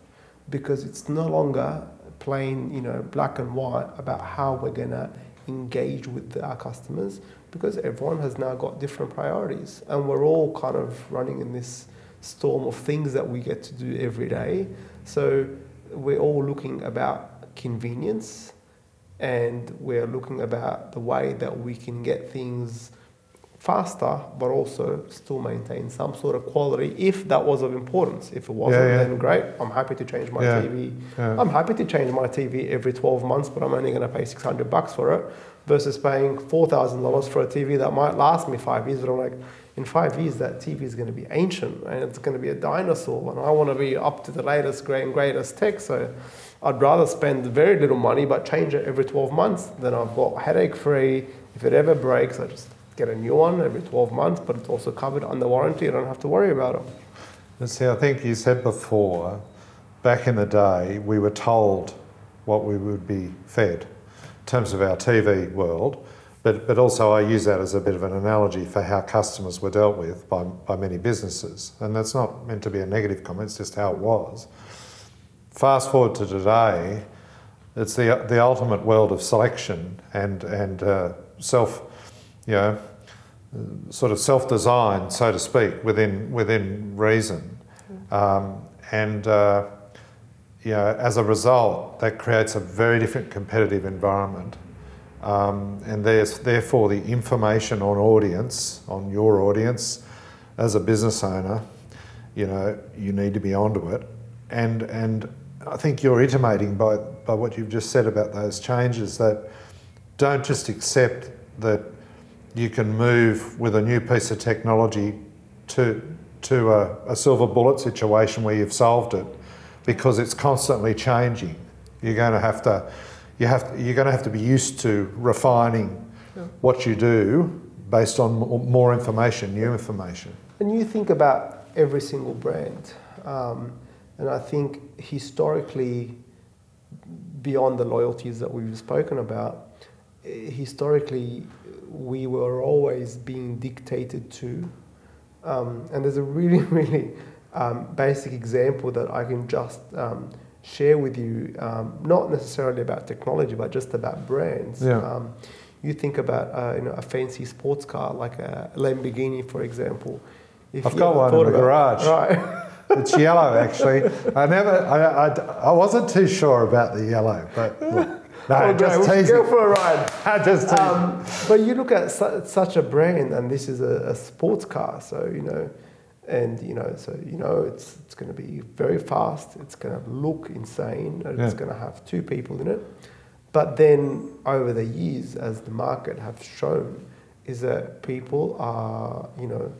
because it's no longer plain you know black and white about how we're gonna engage with our customers because everyone has now got different priorities and we're all kind of running in this storm of things that we get to do every day. So we're all looking about convenience and we're looking about the way that we can get things faster, but also still maintain some sort of quality if that was of importance. If it wasn't, yeah, yeah. then great. I'm happy to change my yeah. TV. I'm happy to change my TV every 12 months, but I'm only going to pay 600 bucks for it versus paying $4,000 for a TV that might last me five years. But I'm like, in five years, that TV is going to be ancient and it's going to be a dinosaur. And I want to be up to the latest, great and greatest tech. So I'd rather spend very little money but change it every 12 months. Then I've got headache free. If it ever breaks, I just get a new one every 12 months, but it's also covered under warranty. You don't have to worry about it. And see, I think you said before, back in the day, we were told what we would be fed in terms of our TV world. But, but also, I use that as a bit of an analogy for how customers were dealt with by, by many businesses. And that's not meant to be a negative comment, it's just how it was. Fast forward to today, it's the, the ultimate world of selection and, and uh, self you know, sort of self-designed, so to speak, within within reason, um, and uh, you know, as a result, that creates a very different competitive environment. Um, and there's therefore the information on audience, on your audience, as a business owner, you know, you need to be onto it. And and I think you're intimating by by what you've just said about those changes that don't just accept that you can move with a new piece of technology to to a, a silver bullet situation where you've solved it because it's constantly changing. You're going to have to you have you're going to have to be used to refining Yeah. what you do based on more information, new information. And you think about every single brand, um, and I think historically, beyond the loyalties that we've spoken about, eh, historically, we were always being dictated to. Um, and there's a really, really um, basic example that I can just um, share with you, um, not necessarily about technology, but just about brands. Yeah. Um, you think about uh, you know, a fancy sports car like a Lamborghini, for example. If I've got one in the garage. Right. It's yellow, actually. I never, I, I, I wasn't too sure about the yellow, but look, no, just We should go for a ride. just teasing. Um, but you look at su- such a brand, and this is a, a sports car, so you know, and you know, so you know, it's it's going to be very fast. It's going to look insane. And It's going to have two people in it. But then over the years, as the market have shown, is that people are you know,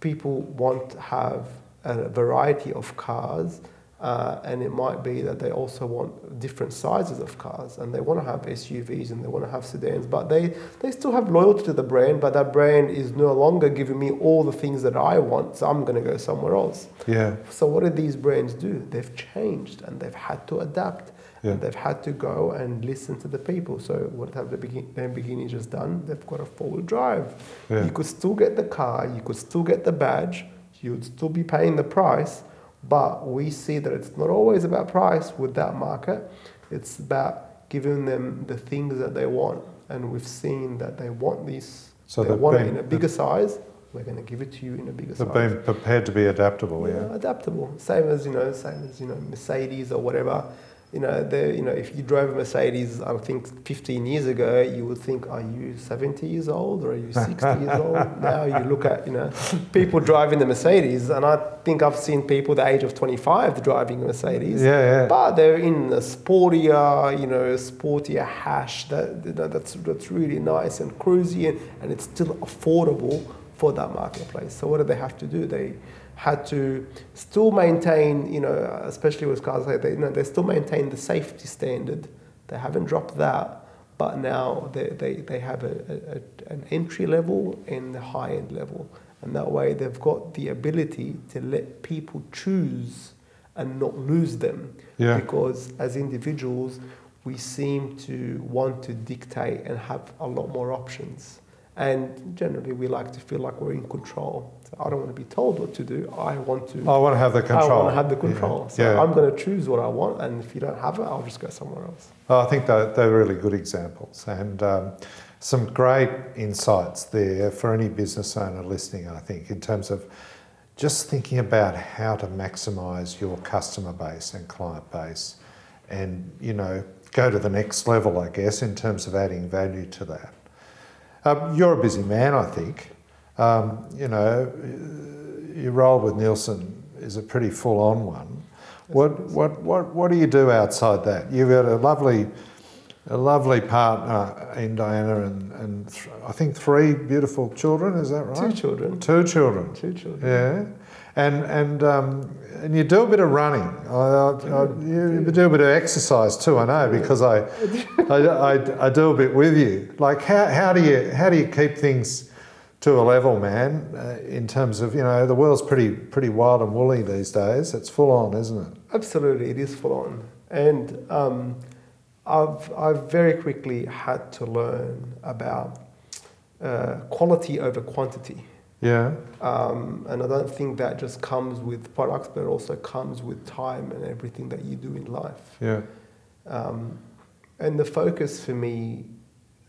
people want to have a variety of cars. Uh, and it might be that they also want different sizes of cars and they want to have SUVs and they want to have sedans, but they, they still have loyalty to the brand, but that brand is no longer giving me all the things that I want, so I'm going to go somewhere else. yeah, So, what did these brands do? They've changed and they've had to adapt Yeah. and they've had to go and listen to the people. So, what have the begin- Lamborghini just done? They've got a four wheel drive. Yeah. You could still get the car, you could still get the badge, you'd still be paying the price, but we see that it's not always about price with that market. It's about giving them the things that they want. And we've seen that they want these, So they want it in a bigger size. We're going to give it to you in a bigger they've size. been prepared to be adaptable, Yeah, yeah. adaptable. Same as you know, same as you know, Mercedes or whatever. You know, they you know, if you drove a Mercedes, I think 15 years ago, you would think, are you 70 years old or are you 60 years old? Now you look at you know, people driving the Mercedes, and I think I've seen people the age of 25 driving a Mercedes. Yeah, yeah. But they're in a sportier, you know, sportier hash that you know, that's that's really nice and cruisy, and, and it's still affordable for that marketplace. So what do they have to do? They had to still maintain, you know, especially with cars like they, you know, they still maintain the safety standard. They haven't dropped that, but now they, they, they have a, a, an entry level and a high end level. And that way they've got the ability to let people choose and not lose them. Yeah. Because as individuals, we seem to want to dictate and have a lot more options. And generally, we like to feel like we're in control. So I don't want to be told what to do. I want to. I want to have the control. I want to have the Yeah. control. So Yeah. I'm going to choose what I want, and if you don't have it, I'll just go somewhere else. Oh, I think they're, they're really good examples and um, some great insights there for any business owner listening, I think, in terms of just thinking about how to maximize your customer base and client base and, you know, go to the next level, I guess, in terms of adding value to that. Um, you're a busy man, I think. Um, you know, your role with Nielsen is a pretty full on one. What, what, what, what do you do outside that? You've got a lovely, a lovely partner in Diana and, and th- I think three beautiful children, is that right? Two children. Two children. Two children. Yeah, and and um, and you do a bit of running. I, I, you do a bit of exercise too. I know because I, I, I, I do a bit with you. Like how, how do you how do you keep things to a level, man? Uh, in terms of you know the world's pretty pretty wild and woolly these days. It's full on, isn't it? Absolutely, it is full on. And um, I've, I've very quickly had to learn about uh, quality over quantity. Yeah, Um, and I don't think that just comes with products, but it also comes with time and everything that you do in life. yeah, Um, and the focus for me,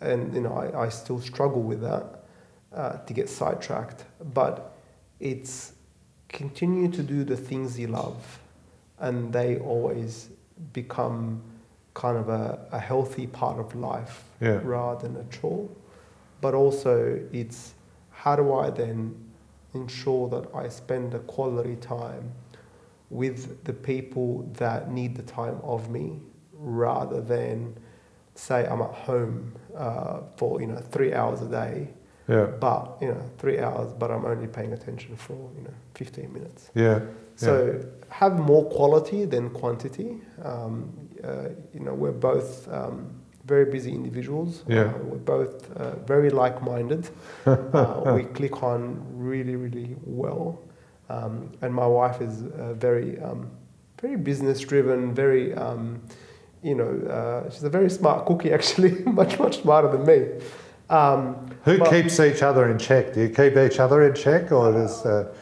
and you know, I, I still struggle with that uh, to get sidetracked, but it's continue to do the things you love, and they always become kind of a, a healthy part of life Yeah. rather than a chore. But also, it's how do I then ensure that I spend a quality time with the people that need the time of me rather than say I'm at home uh, for you know three hours a day, Yeah. but you know three hours, but I'm only paying attention for you know 15 minutes. Yeah. So have more quality than quantity. Um, uh, you know, we're both um, very busy individuals. Yeah. Uh, we're both uh, very like-minded. uh, we click on really, really well. Um, and my wife is uh, very, um, very business-driven. Very, um, you know, uh, she's a very smart cookie. Actually, much, much smarter than me. Um, Who but- keeps each other in check? Do you keep each other in check, or does? Uh,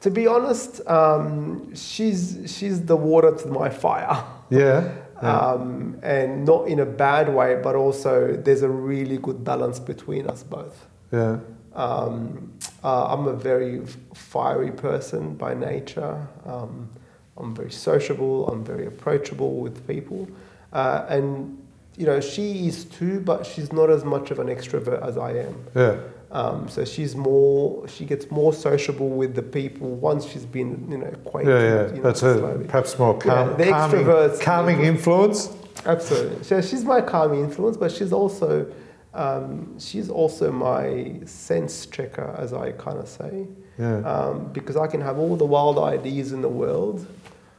to be honest, um, she's she's the water to my fire. yeah. um, and not in a bad way, but also there's a really good balance between us both. yeah. Um, uh, I'm a very fiery person by nature. Um, I'm very sociable. I'm very approachable with people, uh, and you know she is too, but she's not as much of an extrovert as I am. Yeah. Um, so she's more, she gets more sociable with the people once she's been, you know, acquainted. Yeah, yeah. you know, That's a perhaps more calm, Yeah, the calming, extroverts- calming influence. Absolutely. So she's my calming influence, but she's also um, she's also my sense checker, as I kind of say, Yeah. um, because I can have all the wild ideas in the world,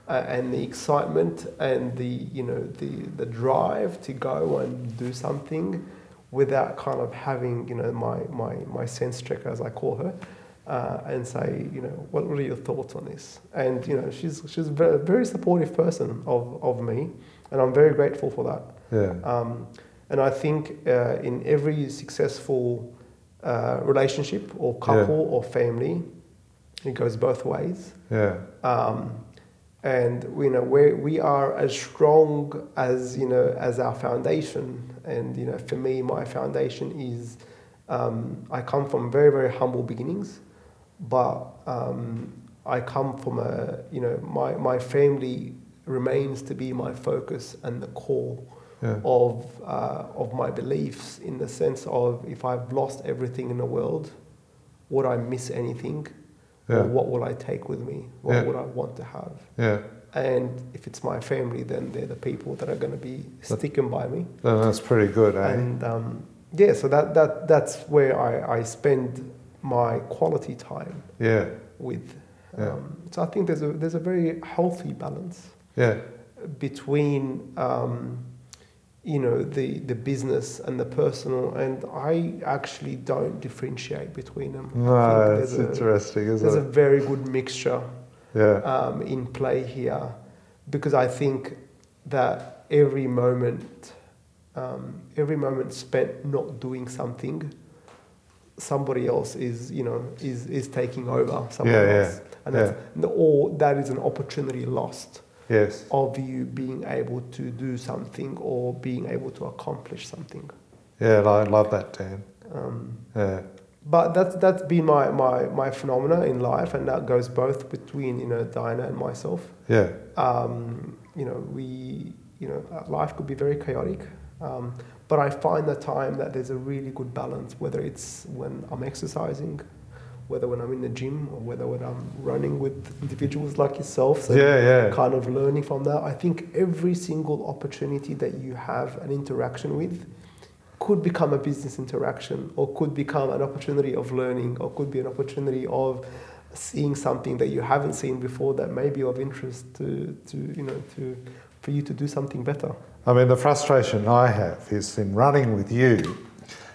uh, and the excitement and the you know the the drive to go and do something, without kind of having you know my my my sense checker, as I call her. Uh, and say, you know, what, are your thoughts on this? And you know, she's she's a very, very supportive person of, of me, and I'm very grateful for that. Yeah. Um, and I think uh, in every successful uh, relationship or couple or family, it goes both ways. Yeah. Um, and you know we we are as strong as you know as our foundation. And you know, for me, my foundation is um, I come from very very humble beginnings, but um, I come from a you know my my family remains to be my focus and the core Yeah. of uh, of my beliefs in the sense of if I've lost everything in the world, would I miss anything? Yeah. Or what will I take with me? What Yeah. would I want to have? Yeah. And if it's my family, then they're the people that are going to be sticking by me. That's pretty good, eh? And um, yeah, so that, that that's where I, I spend my quality time yeah. with. Yeah. Um, so I think there's a there's a very healthy balance Yeah. between um, you know the the business and the personal, and I actually don't differentiate between them. No, it's a- interesting, There's isn't a it? very good mixture Yeah. um, in play here because I think that every moment, um, every moment spent not doing something, somebody else is, you know, is, is taking over someone Yeah, yeah, else. And that's, or that is an opportunity lost Yes. of you being able to do something or being able to accomplish something. Yeah, I love that, Dan. Um, Yeah. But that's that's been my, my, my phenomena in life, and that goes both between you know Dinah and myself. Yeah. um, you know, we, you know, life could be very chaotic. Um, but I find the time that there's a really good balance, whether it's when I'm exercising, whether when I'm in the gym, or whether when I'm running with individuals like yourself. So Yeah, yeah. Kind of learning from that. I think every single opportunity that you have an interaction with could become a business interaction, or could become an opportunity of learning, or could be an opportunity of seeing something that you haven't seen before that may be of interest to, to you know to for you to do something better. I mean, the frustration I have is in running with you,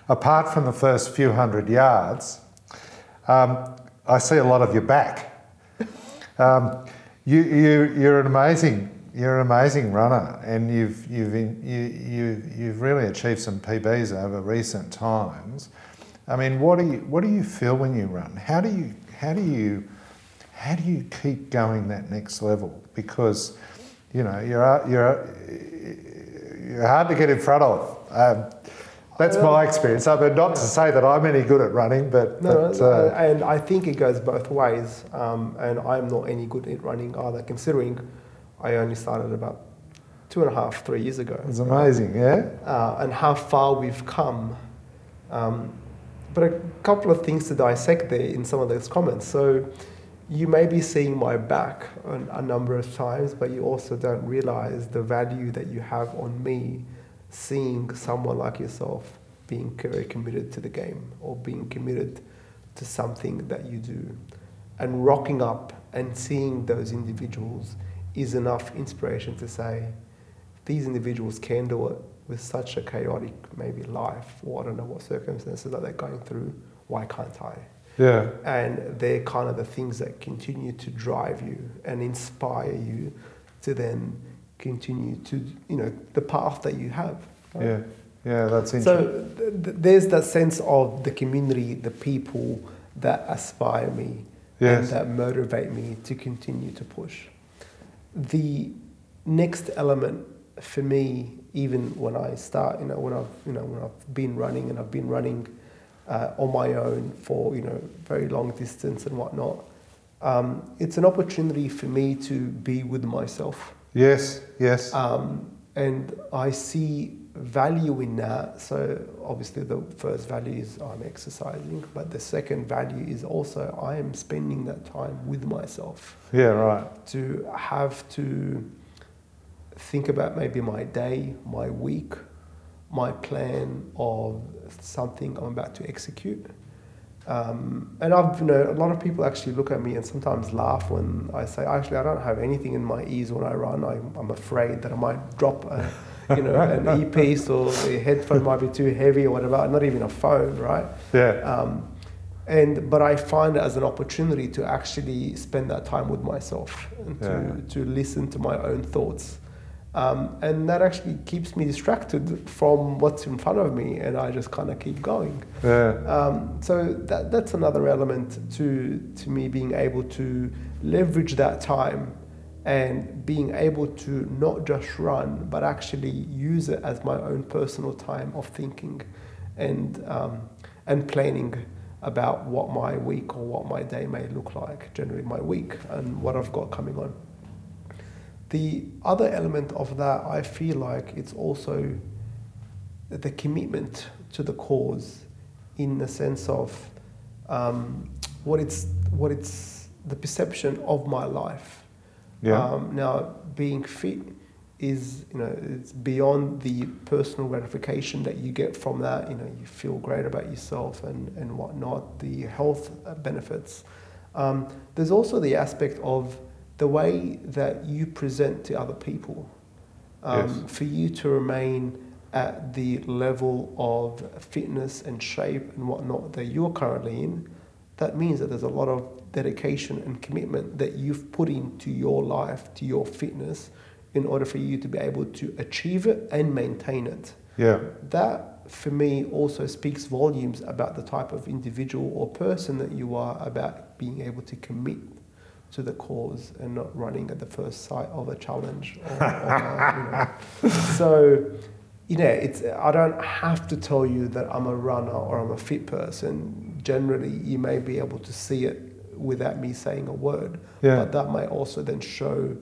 apart from the first few hundred yards, um, I see a lot of your back. Um, you, you, you're an amazing, you're an amazing runner, and you've, you've, in, you, you, you've really achieved some PBs over recent times. I mean, what do you, what do you feel when you run? How do you, how do you, how do you keep going that next level? Because, you know, you're, you're, you're hard to get in front of. Um, that's my experience. I mean, not to say that I'm any good at running, but, No, but uh, and I think it goes both ways. Um, and I'm not any good at running either, considering I only started about two and a half, three years ago. It's amazing, yeah? uh, and how far we've come. Um, but a couple of things to dissect there in some of those comments. So you may be seeing my back on a number of times, but you also don't realize the value that you have on me seeing someone like yourself being very committed to the game or being committed to something that you do. And rocking up and seeing those individuals is enough inspiration to say, these individuals can do it with such a chaotic maybe life or I don't know what circumstances that they're going through. Why can't I? Yeah. And they're kind of the things that continue to drive you and inspire you to then continue to you know the path that you have. right? Yeah. Yeah, that's interesting. So th- th- there's that sense of the community, the people that aspire me Yes. and that motivate me to continue to push. The next element for me, even when I start, you know, when I've you know when I've been running and I've been running uh, on my own for you know very long distance and whatnot, um, it's an opportunity for me to be with myself. yes, yes. Um, and I see value in that. So obviously the first value is I'm exercising, but the second value is also I am spending that time with myself yeah, right. to have to think about maybe my day, my week, my plan of something I'm about to execute. Um, and I've, you know, a lot of people actually look at me and sometimes laugh when I say, actually, I don't have anything in my ears when I run. I, I'm afraid that I might drop a, you know, an earpiece or the headphone might be too heavy or whatever. Not even a phone, right? Yeah. Um, and but I find it as an opportunity to actually spend that time with myself and to, Yeah. to listen to my own thoughts. Um, and that actually keeps me distracted from what's in front of me, and I just kind of keep going. Yeah. Um, so that, that's another element to, to me being able to leverage that time and being able to not just run, but actually use it as my own personal time of thinking and, um, and planning about what my week or what my day may look like, generally my week, and what I've got coming on. The other element of that, I feel like it's also the commitment to the cause in the sense of um, what it's what it's the perception of my life. Yeah. Um, now, being fit is you know it's beyond the personal gratification that you get from that. You know, you feel great about yourself and and whatnot. The health benefits. Um, there's also the aspect of the way that you present to other people. Um, Yes. For you to remain at the level of fitness and shape and whatnot that you're currently in, that means that there's a lot of dedication and commitment that you've put into your life, to your fitness, in order for you to be able to achieve it and maintain it. Yeah. That, for me, also speaks volumes about the type of individual or person that you are, about being able to commit to the cause and not running at the first sight of a challenge. Or, or, you know. So, you know, it's I don't have to tell you that I'm a runner or I'm a fit person. Generally, you may be able to see it without me saying a word. Yeah. But that may also then show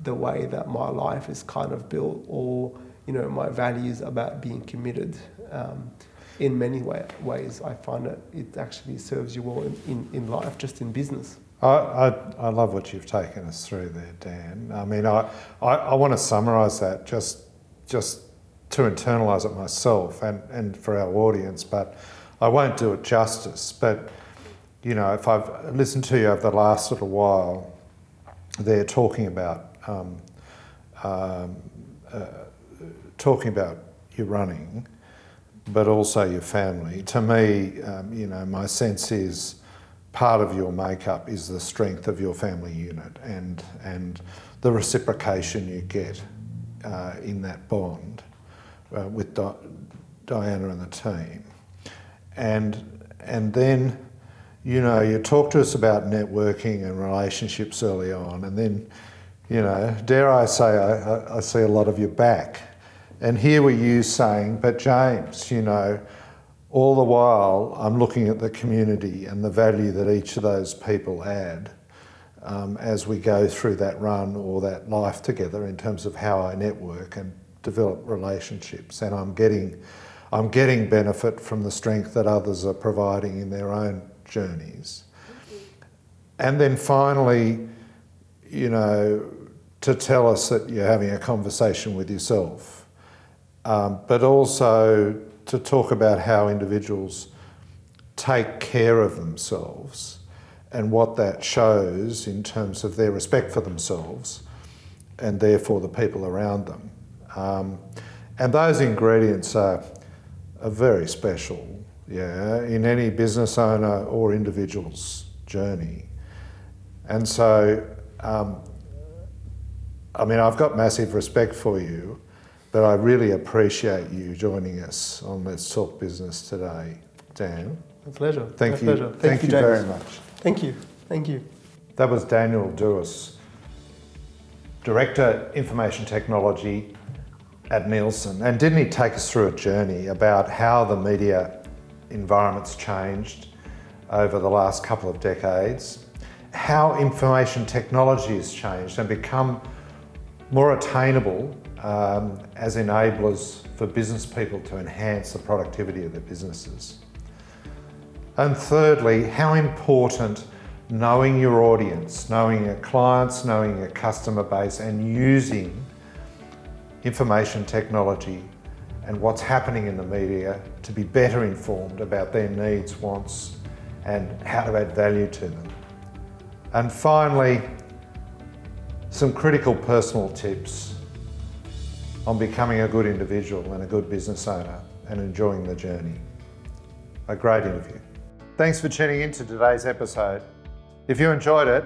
the way that my life is kind of built, or you know, my values about being committed. Um, in many way, ways, I find that it actually serves you well in, in, in life, just in business. I, I, I love what you've taken us through there, Dan. I mean, I, I, I want to summarise that just, just to internalise it myself and, and for our audience, but I won't do it justice. But, you know, if I've listened to you over the last little while, they're talking about um, um, uh, talking about your running, but also your family. To me, um, you know, my sense is part of your makeup is the strength of your family unit and and the reciprocation you get uh, in that bond uh, with Di- Diana and the team, and and then. You know, you talk to us about networking and relationships early on, and then, you know, dare I say, I, I- see a lot of your back. And here were you saying, but James, you know, all the while I'm looking at the community and the value that each of those people add. um, as we go through that run or that life together in terms of how I network and develop relationships. And I'm getting, I'm getting benefit from the strength that others are providing in their own journeys. And then finally, you know, to tell us that you're having a conversation with yourself, um, but also to talk about how individuals take care of themselves and what that shows in terms of their respect for themselves and therefore the people around them. Um, and those ingredients are, are very special, yeah, in any business owner or individual's journey. And so, um, I mean, I've got massive respect for you, but I really appreciate you joining us on Let's Talk Business today, Dan. A pleasure. Thank My you. Pleasure. Thank, Thank, you, James. very much. Thank you. Thank you. That was Danyal Dous, Director Information Technology at Nielsen. And didn't he take us through a journey about how the media environment's changed over the last couple of decades, how information technology has changed and become more attainable um, as enablers for business people to enhance the productivity of their businesses. And thirdly, how important knowing your audience, knowing your clients, knowing your customer base, and using information technology and what's happening in the media to be better informed about their needs, wants, and how to add value to them. And finally, some critical personal tips on becoming a good individual and a good business owner and enjoying the journey. A great interview. Thanks for tuning in to today's episode. If you enjoyed it,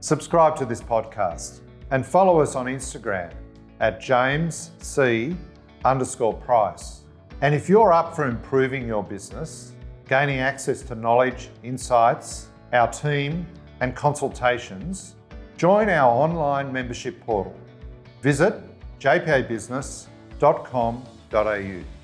subscribe to this podcast and follow us on Instagram at James C underscore price. And if you're up for improving your business, gaining access to knowledge, insights, our team, and consultations, join our online membership portal. Visit jpabusiness.com.au.